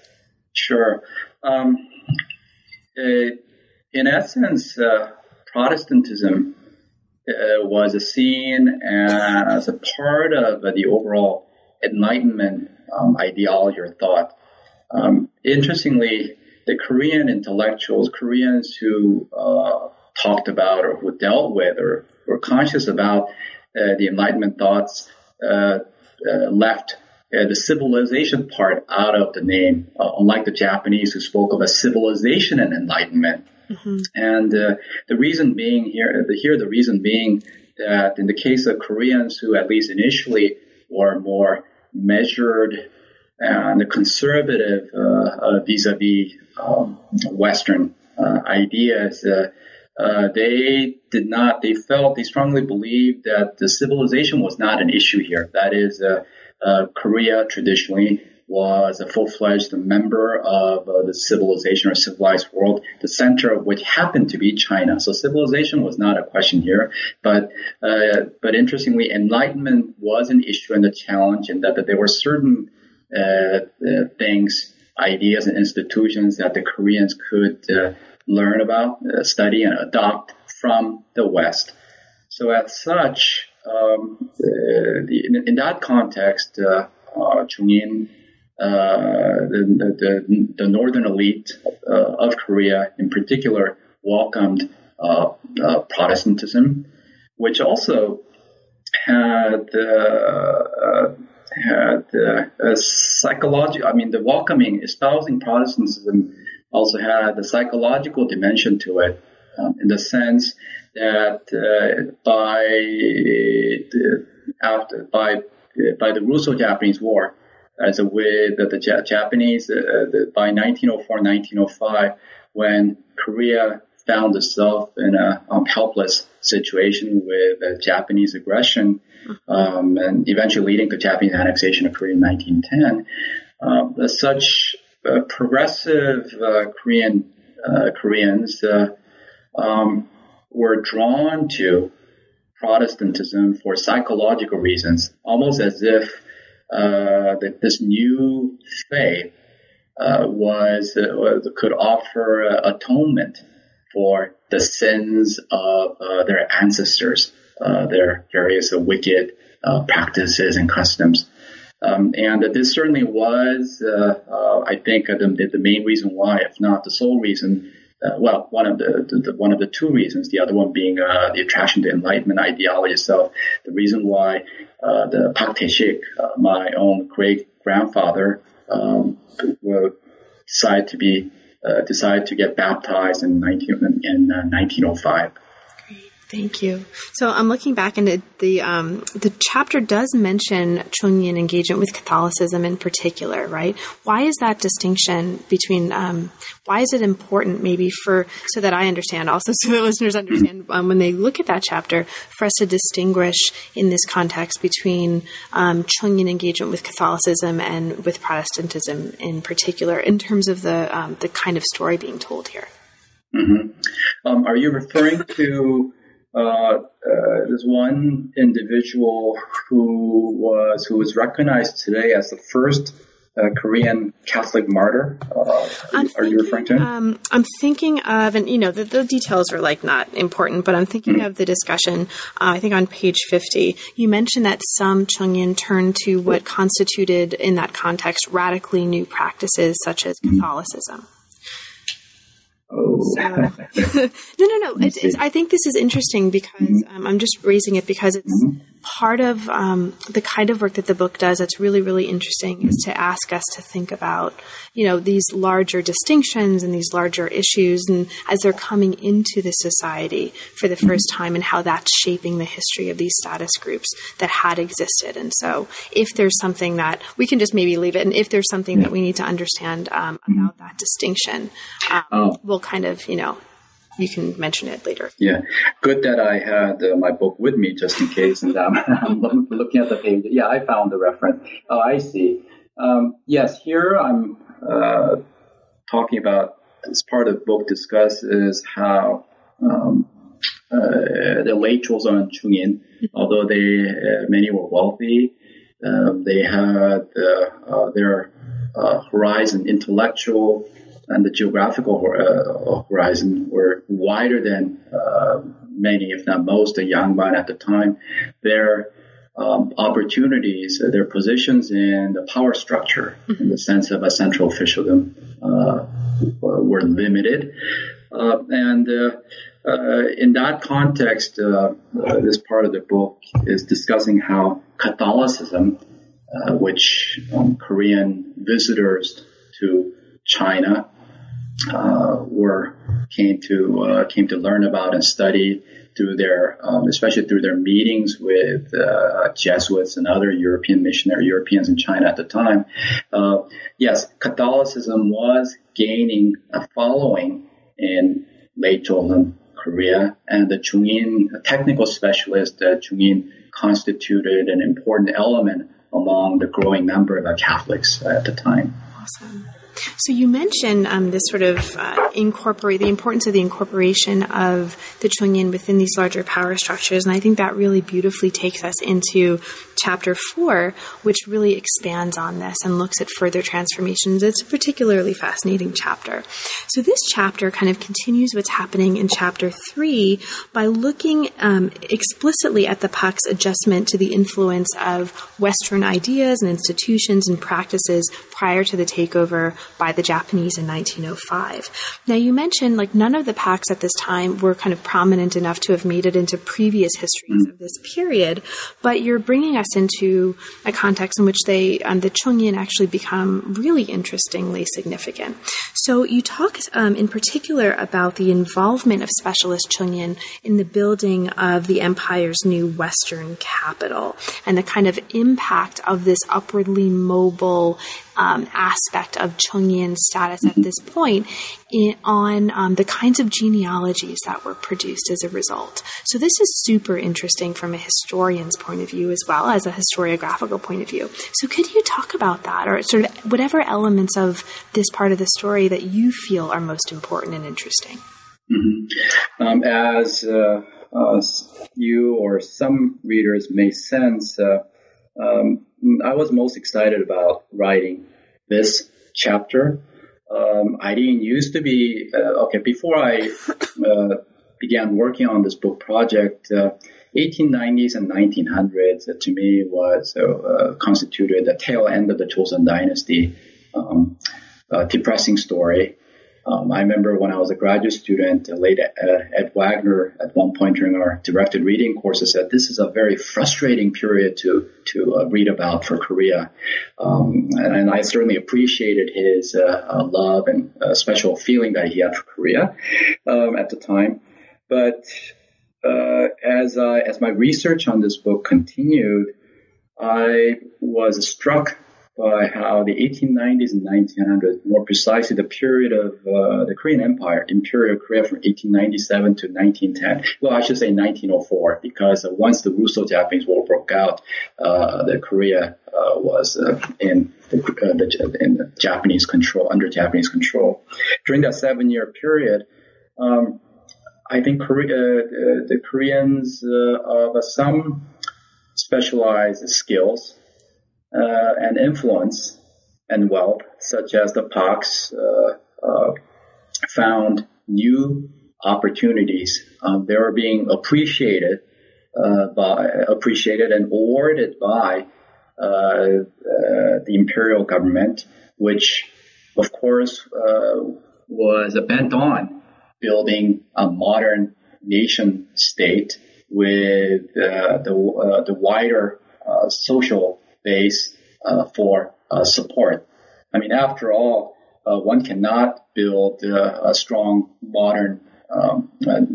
Sure. Um, uh, in essence, uh, Protestantism uh, was seen as a part of the overall Enlightenment um, ideology or thought. Um, interestingly, the Korean intellectuals, Koreans who uh, talked about or who dealt with or were conscious about uh, the Enlightenment thoughts, uh, left uh, the civilization part out of the name, uh, unlike the Japanese who spoke of a civilization and enlightenment. Mm-hmm. And uh, the reason being here, the, here the reason being that in the case of Koreans who at least initially were more measured and the conservative uh, uh, vis-a-vis um, Western uh, ideas, they did not, they felt, they strongly believed that the civilization was not an issue here. That is, Korea traditionally was a full-fledged member of uh, the civilization or civilized world, the center of which happened to be China. So civilization was not a question here, but uh, but interestingly, enlightenment was an issue and a challenge, and that, that there were certain things, ideas, and institutions that the Koreans could uh, learn about, study, and adopt from the West. So as such, um, in, in, that context, uh, uh, Chungin, uh, the, the, the, northern elite uh, of Korea in particular welcomed uh, uh, Protestantism, which also had had a psychological. I mean, the welcoming, espousing Protestantism also had a psychological dimension to it, um, in the sense that uh, by the, after by by the Russo-Japanese War, as a way that the Japanese uh, the, by 1904 1905, when Korea found itself in a um, helpless situation with uh, Japanese aggression, um, and eventually leading to Japanese annexation of Korea in 1910. Um, such uh, progressive uh, Korean uh, Koreans um, were drawn to Protestantism for psychological reasons, almost as if uh, that this new faith uh, was uh, could offer atonement for the sins of uh, their ancestors, uh, their various wicked uh, practices and customs. Um, and this certainly was, I think, the, the main reason why, if not the sole reason, uh, well, one of the, the, the, one of the two reasons, the other one being uh, the attraction to Enlightenment ideology itself. The reason why uh, the Pak uh, my own great grandfather, um, decided to be uh, decided to get baptized in 19 in 1905. Thank you. So I'm looking back and the um, the chapter does mention Chungin engagement with Catholicism in particular, right? Why is that distinction between? Um, why is it important, maybe for so that I understand, also (laughs) so that listeners understand um, when they look at that chapter, for us to distinguish in this context between um, Chungin engagement with Catholicism and with Protestantism in particular, in terms of the um, the kind of story being told here. Mm-hmm. Um, are you referring to uh, there's one individual who was who was recognized today as the first uh, Korean Catholic martyr. Uh, are thinking, you referring to him? Um, I'm thinking of, and you know, the, the, details are like not important, but I'm thinking mm-hmm. of the discussion. Uh, I think on page 50, you mentioned that some Chungin turned to what constituted, in that context, radically new practices such as mm-hmm. Catholicism. Oh. So, (laughs) no, no, no. It's, it's, I think this is interesting because mm-hmm. um, I'm just raising it because it's mm-hmm. part of um, the kind of work that the book does that's really really interesting is to ask us to think about you know these larger distinctions and these larger issues and as they're coming into the society for the first time and how that's shaping the history of these status groups that had existed. And so if there's something that we can just maybe leave it. And if there's something that we need to understand um, about that distinction um, oh. we'll kind of you know you can mention it later. Yeah, good that I had uh, my book with me just in case, and um, (laughs) I'm looking at the page. Yeah, I found the reference. Oh, I see. Um, yes, here I'm uh, talking about as part of the book discusses how um, uh, the late Joseon Chungin, although they uh, many were wealthy, um, they had uh, their uh, horizon intellectual and the geographical uh, horizon were wider than uh, many, if not most, the Yangban at the time. Their um, opportunities, uh, their positions in the power structure, mm-hmm. in the sense of a central officialdom, uh, were limited. Uh, and uh, in that context, this part of the book is discussing how Catholicism, which um, Korean visitors to China uh, were came to uh, came to learn about and study through their, um, especially through their meetings with uh, Jesuits and other European missionary Europeans in China at the time. Uh, yes, Catholicism was gaining a following in late Joseon, Korea, and the Chungin technical specialist, uh, Chungin constituted an important element among the growing number of Catholics at the time. Awesome. So you mentioned um, this sort of uh, incorporate the importance of the incorporation of the Chungin within these larger power structures, and I think that really beautifully takes us into chapter four, which really expands on this and looks at further transformations. It's a particularly fascinating chapter. So this chapter kind of continues what's happening in chapter three by looking um, explicitly at the Pak's adjustment to the influence of Western ideas and institutions and practices prior to the takeover by the Japanese in 1905. Now you mentioned like none of the Paks at this time were kind of prominent enough to have made it into previous histories of this period, but you're bringing us into a context in which they, um, the Chungin actually become really interestingly significant. So you talk um, in particular about the involvement of specialist Chungin in the building of the empire's new western capital and the kind of impact of this upwardly mobile um, aspect of Chungin status at this point in, on um, the kinds of genealogies that were produced as a result. So this is super interesting from a historian's point of view as well as a historiographical point of view. So could you talk about that or sort of whatever elements of this part of the story that you feel are most important and interesting? Mm-hmm. Um, as uh, uh, you or some readers may sense, uh, um, I was most excited about writing this chapter. Um, I didn't used to be uh, okay before I uh, began working on this book project. 1890s uh, and 1900s uh, to me was uh, constituted the tail end of the Joseon dynasty. Um, depressing story. Um, I remember when I was a graduate student, uh, late uh, Ed Wagner, at one point during our directed reading courses, said this is a very frustrating period to to uh, read about for Korea, um, and, and, I certainly appreciated his uh, uh, love and uh, special feeling that he had for Korea um, at the time. But as as my research on this book continued, I was struck by how the 1890s and 1900s, more precisely the period of uh, the Korean Empire, Imperial Korea from 1897 to 1910. Well, I should say 1904, because uh, once the Russo-Japanese War broke out, uh, the Korea uh, was uh, in the, uh, the, in the Japanese control, under Japanese control. During that seven-year period, um, I think Korea, the Koreans of some specialized skills uh, and influence and wealth, such as the Parks, uh, uh, found new opportunities. Um, they were being appreciated by appreciated and awarded by the imperial government, which, of course, was bent on building a modern nation state with uh, the uh, the wider uh, social base uh, for uh, support. I mean, after all, uh, one cannot build a strong modern um,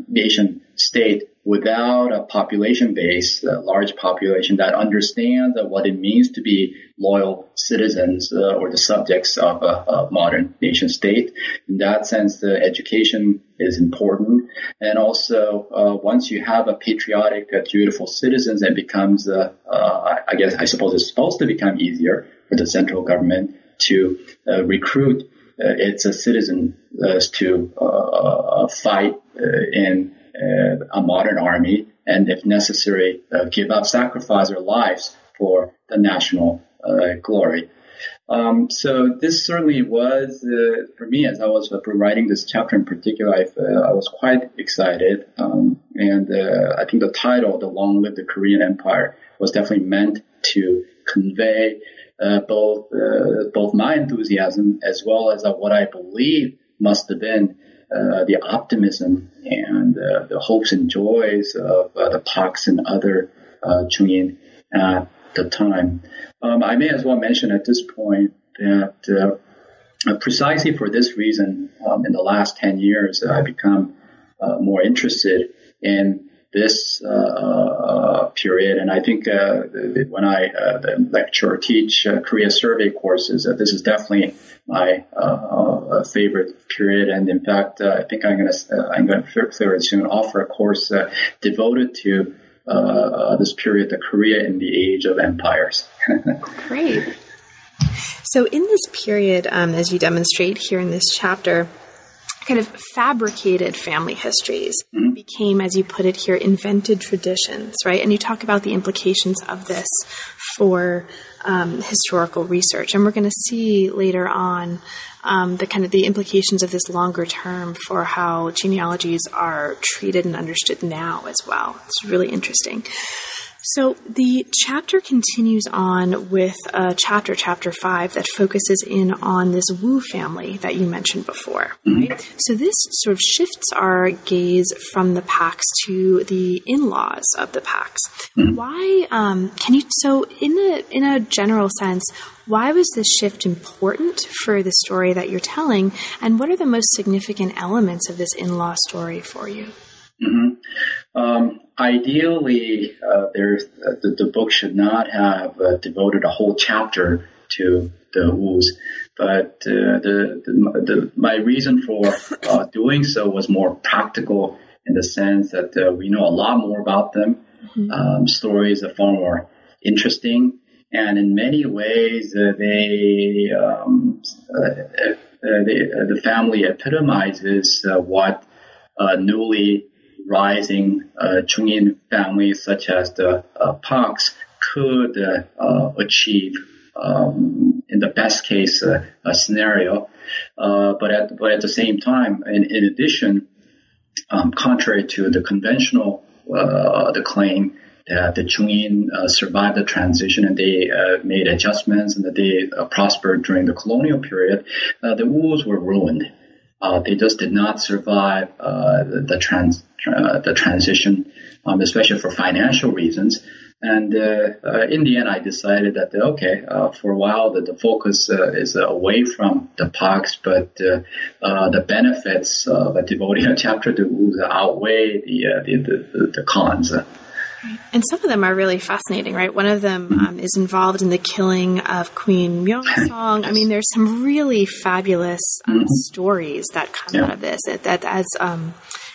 nation state without a population base, a large population that understands what it means to be loyal citizens uh, or the subjects of a, a, modern nation state. In that sense, the education is important. And also, uh, once you have a patriotic, uh, dutiful citizens, it becomes, uh, uh, I guess, I suppose it's supposed to become easier for the central government to uh, recruit its citizens to fight in a modern army and if necessary, give up, sacrifice their lives for the national uh, glory. Um, so this certainly was uh, for me as I was uh, writing this chapter in particular. I, uh, I was quite excited, um, and uh, I think the title, "The Long Live the Korean Empire," was definitely meant to convey uh, both both my enthusiasm as well as what I believe must have been the optimism and the hopes and joys of the Parks and other uh, at the time. Um, I may as well mention at this point that uh, uh precisely for this reason, um, in the last 10 years, I've become uh, more interested in this uh, uh period. And I think uh, when I uh, lecture or teach uh, Korea survey courses, uh, this is definitely my favorite period. And in fact, I think I'm going to I'm going to very soon offer a course devoted to this period, the Korea in the age of empires. (laughs) Great. So, in this period, um, as you demonstrate here in this chapter, kind of fabricated family histories mm-hmm. became, as you put it here, invented traditions, right? And you talk about the implications of this for um, historical research, and we're going to see later on um, the kind of the implications of this longer term for how genealogies are treated and understood now as well. It's really interesting. So the chapter continues on with a chapter, chapter five, that focuses in on this Wu family that you mentioned before. Mm-hmm. Right? So this sort of shifts our gaze from the Parks to the in-laws of the Parks. Mm-hmm. Why um, can you? So in a in a general sense, why was this shift important for the story that you're telling, and what are the most significant elements of this in-law story for you? Mm-hmm. Um, ideally, uh, there's uh, the, the, book should not have uh, devoted a whole chapter to the Wus, but uh, the, the, the, my reason for uh, doing so was more practical in the sense that uh, we know a lot more about them. Mm-hmm. Um, stories are far more interesting, and in many ways, they, um, they the family epitomizes what newly rising uh, families such as the uh, Parks could uh, achieve um, in the best case uh, scenario. Uh, but at but at the same time, in, in addition, um, contrary to the conventional uh, the claim that the Chungin survived the transition and they made adjustments and that they prospered during the colonial period, the Wus were ruined. Uh, they just did not survive uh, the, the, trans uh, the transition, um, especially for financial reasons. And uh, in the end, I decided that okay, for a while, that the focus is away from the Paks, but the benefits of devoting a (laughs) chapter to outweigh the, the, the, the cons. And some of them are really fascinating, right? One of them um, is involved in the killing of Queen Myeongseong. (laughs) I mean, there's some really fabulous um, mm-hmm. stories that come yeah. out of this. That, that as um,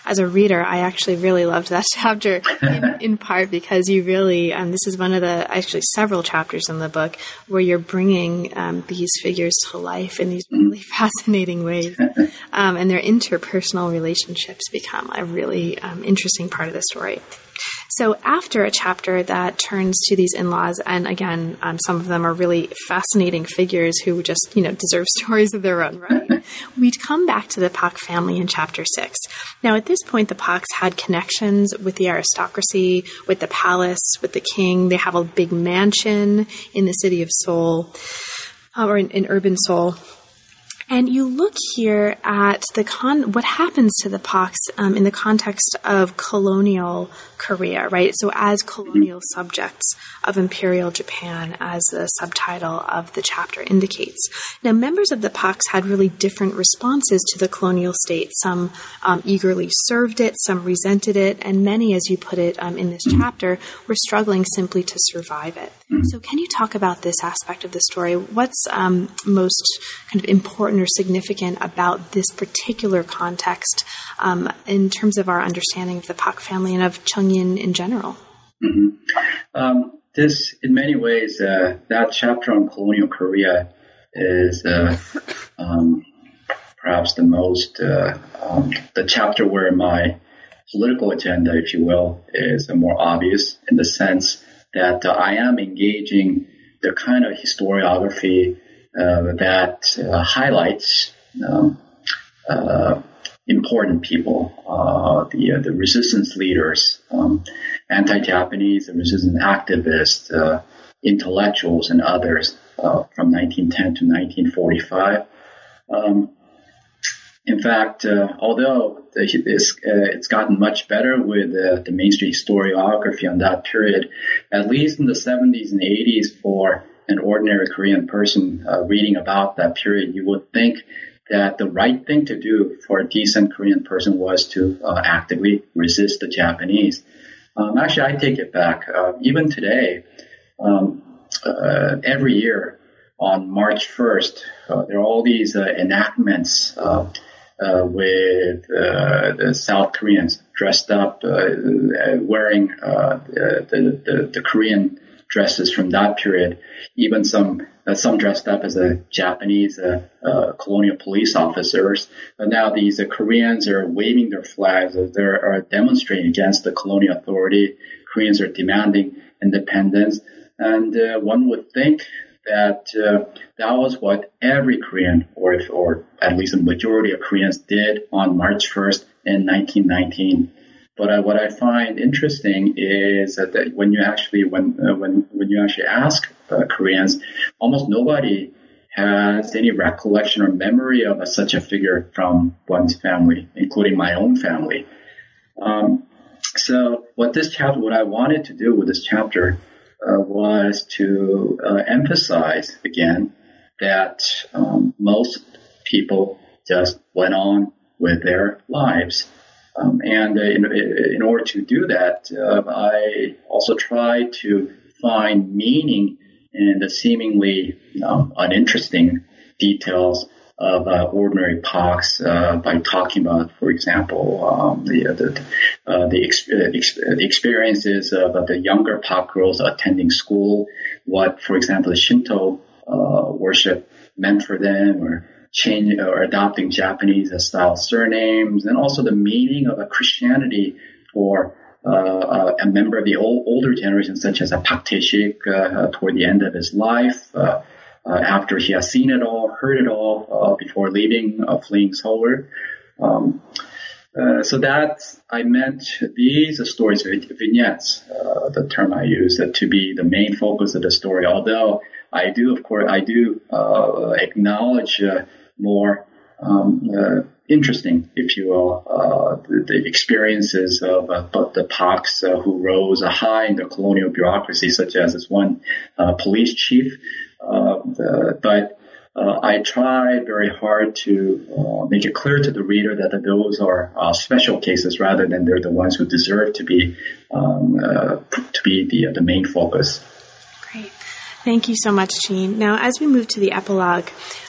as a reader, I actually really loved that (laughs) chapter in, (laughs) in part because you really, um, this is one of the, actually several chapters in the book where you're bringing um, these figures to life in these really fascinating ways. Um, and their interpersonal relationships become a really um, interesting part of the story. So after a chapter that turns to these in-laws, and again, um, some of them are really fascinating figures who just, you know, deserve (laughs) stories of their own, right? (laughs) We'd come back to the Pak family in chapter six. Now, at this point, the Paks had connections with the aristocracy, with the palace, with the king. They have a big mansion in the city of Seoul, uh, or in, in urban Seoul. And you look here at the con- what happens to the Paks um, in the context of colonial Korea, right? So as colonial subjects of imperial Japan, as the subtitle of the chapter indicates. Now, members of the Paks had really different responses to the colonial state. Some um, eagerly served it, some resented it, and many, as you put it um, in this chapter, were struggling simply to survive it. So, can you talk about this aspect of the story? What's um, most kind of important or significant about this particular context um, in terms of our understanding of the Pak family and of In general? Mm-hmm. Um, this, in many ways, uh, that chapter on colonial Korea is uh, um, perhaps the most uh, um, the chapter where my political agenda, if you will, is more obvious in the sense that uh, I am engaging the kind of historiography uh, that uh, highlights um, uh, important people, uh, the the resistance leaders, um, anti-Japanese, resistance activists, intellectuals, and others from 1910 to 1945. Um, in fact, uh, although it's, uh, it's gotten much better with uh, the mainstream historiography on that period, at least in the 70s and 80s, for an ordinary Korean person uh, reading about that period, you would think that the right thing to do for a decent Korean person was to uh, actively resist the Japanese. Um, actually, I take it back. Uh, even today, um, every year on March 1st, there are all these enactments uh, with uh, the South Koreans dressed up, uh, wearing the, the, the Korean dresses from that period. Even some uh, some dressed up as a Japanese uh, uh, colonial police officers. But now these Koreans are waving their flags. They are demonstrating against the colonial authority. Koreans are demanding independence, and one would think that uh, that was what every Korean, or if, or at least a majority of Koreans, did on March 1st in 1919. But uh, what I find interesting is that, that when you actually when uh, when when you actually ask uh, Koreans, almost nobody has any recollection or memory of a, such a figure from one's family, including my own family. Um, so what this chapter, what I wanted to do with this chapter uh, was to uh, emphasize again that um, most people just went on with their lives. Um, and in, in, order to do that, uh, I also try to find meaning in the seemingly um, uninteresting details of uh, ordinary Paks uh, by talking about, for example, um, the uh, the, uh, the, ex- uh, uh, experiences of the younger Pak girls attending school, what, for example, the Shinto worship meant for them, or change or adopting Japanese style surnames, and also the meaning of a Christianity for uh, a member of the old, older generation, such as a Pak Tae-sik, uh, toward the end of his life, uh, uh, after he has seen it all, heard it all, uh, before leaving, uh, fleeing Seoul. Um, so that I meant these stories, vignettes, the term I use, to be the main focus of the story. Although I do, of course, I do acknowledge more um, interesting, if you will, uh, the, the, experiences of uh, the Paks uh, who rose high in the colonial bureaucracy, such as this one uh, police chief. Uh, the, but uh, I tried very hard to make it clear to the reader that those are special cases rather than they're the ones who deserve to be um, to be the the main focus. Great. Thank you so much, Gene. Now, as we move to the epilogue,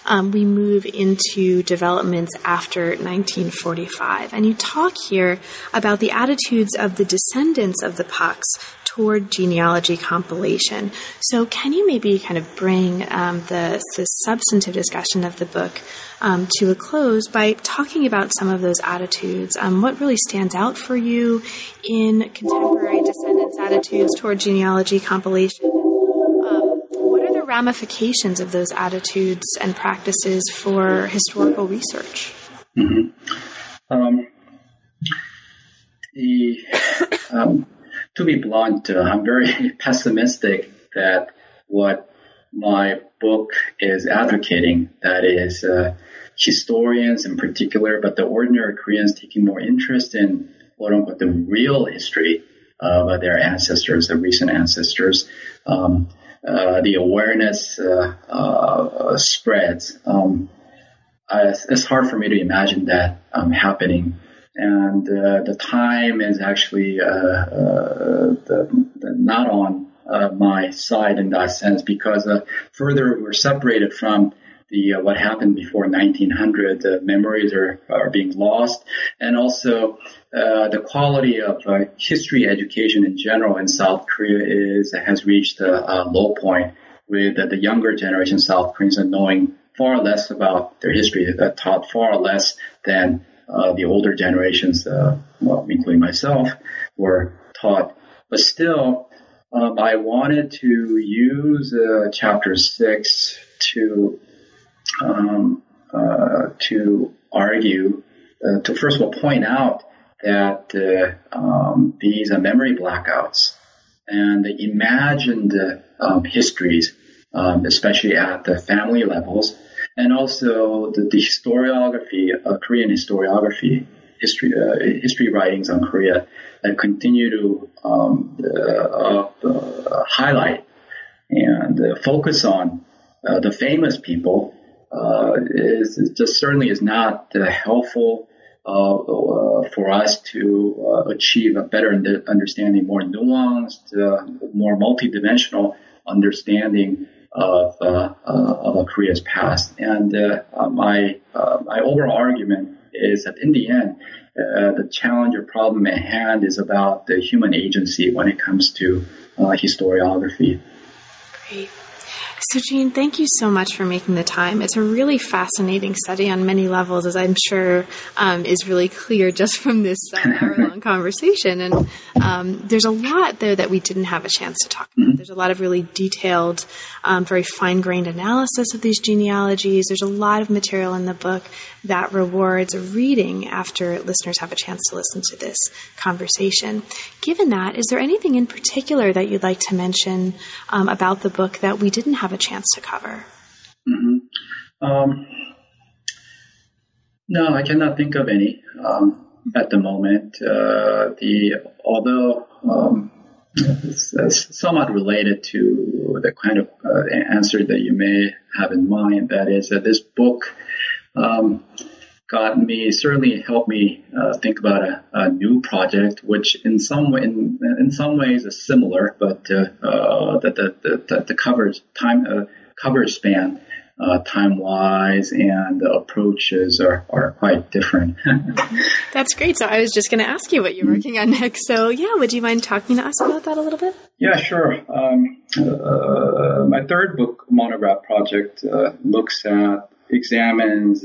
um, we move into developments after 1945. And you talk here about the attitudes of the descendants of the Paks toward genealogy compilation. So, can you maybe kind of bring um, the, the substantive discussion of the book um, to a close by talking about some of those attitudes? Um, what really stands out for you in contemporary descendants' attitudes toward genealogy compilation? Ramifications of those attitudes and practices for historical research? Mm-hmm. Um, the, um, to be blunt, uh, I'm very (laughs) pessimistic that what my book is advocating, that is, uh, historians in particular, but the ordinary Koreans taking more interest in quote unquote the real history of their ancestors, their recent ancestors, um, the awareness uh, uh, spreads. Um, it's hard for me to imagine that um, happening. And the time is actually the, the not on my side in that sense because further we're separated from the uh, what happened before 1900. The memories are, are being lost, and also uh, the quality of uh, history education in general in South Korea is has reached a, low point with the younger generation South Koreans are knowing far less about their history, uh, taught far less than uh, the older generations, uh, well, including myself, were taught. But still, um, I wanted to use uh, chapter six to um, uh, to argue, uh, to first of all point out that uh, um, these are memory blackouts and the imagined um, histories, um, especially at the family levels, and also the, the historiography, uh, Korean historiography, history uh, history writings on Korea that continue to um, uh, highlight and focus on the famous people uh, is just certainly is not uh, helpful uh, uh, for us to uh, achieve a better understanding, more nuanced, more multidimensional understanding of of Korea's past. And my my overall argument is that in the end, the challenge or problem at hand is about the human agency when it comes to historiography. Great. So, Gene, thank you so much for making the time. It's a really fascinating study on many levels, as I'm sure um, is really clear just from this uh, hour long (laughs) conversation. And um, there's a lot, though, that we didn't have a chance to talk about. Mm-hmm. There's a lot of really detailed, um, very fine grained analysis of these genealogies. There's a lot of material in the book that rewards a reading after listeners have a chance to listen to this conversation. Given that, is there anything in particular that you'd like to mention um, about the book that we didn't have a chance to cover? Mm-hmm. Um, no, I cannot think of any um, at the moment. Uh, the although um, it's, it's, somewhat related to the kind of uh, answer that you may have in mind. That is that this book um, got me certainly helped me uh, think about a, a, new project, which in some way, in, in some ways is similar, but uh, uh, that the, the, the, coverage time uh, coverage span. Uh, time wise and the approaches are, are quite different. (laughs) That's great. So I was just going to ask you what you're working on next. So yeah, would you mind talking to us about that a little bit? Yeah, sure. Um, uh, my third book monograph project looks at examines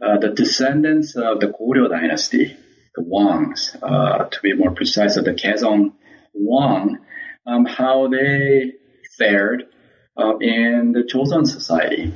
the descendants of the Goryeo dynasty, the Wangs, uh, to be more precise, of the Gaesong Wang, um, how they fared in the Joseon society.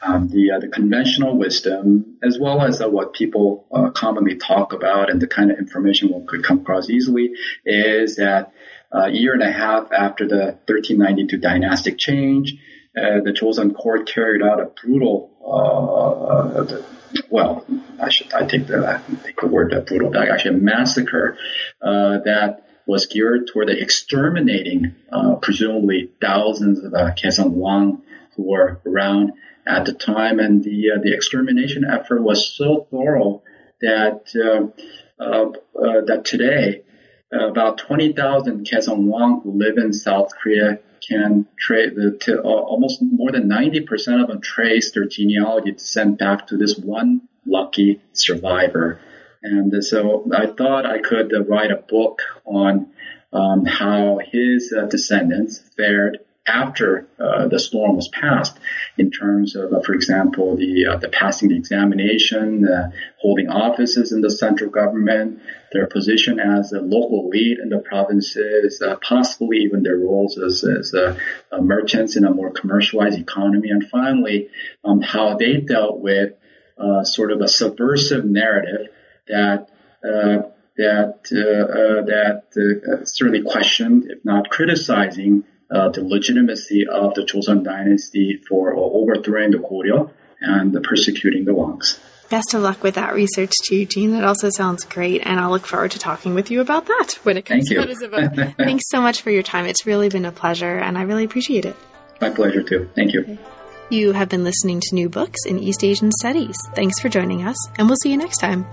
Um, the uh, the conventional wisdom, as well as uh, what people uh, commonly talk about, and the kind of information one could come across easily, is that a year and a half after the 1392 dynastic change, uh, the Joseon court carried out a brutal, uh, the, well, I should I take the I take the word brutal. Actually, a massacre uh, that was geared toward the exterminating, uh, presumably thousands of uh, Wang who were around at the time, and the uh, the extermination effort was so thorough that uh, uh, uh that today about 20,000 Wang who live in South Korea can trace to, almost more than 90% of them trace their genealogy descent back to this one lucky survivor. And so I thought I could write a book on um, how his uh, descendants fared after uh, the storm was passed in terms of, uh, for example, the uh, the passing the examination, uh, holding offices in the central government, their position as a local lead in the provinces, uh, possibly even their roles as, as uh, merchants in a more commercialized economy, and finally, um, how they dealt with sort of a subversive narrative that that that certainly questioned, if not criticizing, uh, the legitimacy of the Joseon dynasty for overthrowing the Goryeo and persecuting the Wangs. Best of luck with that research too, Gene. That also sounds great, and I'll look forward to talking with you about that when it comes Thank out as. (laughs) Thanks so much for your time. It's really been a pleasure, and I really appreciate it. My pleasure too. Thank you. You have been listening to New Books in East Asian Studies. Thanks for joining us, and we'll see you next time.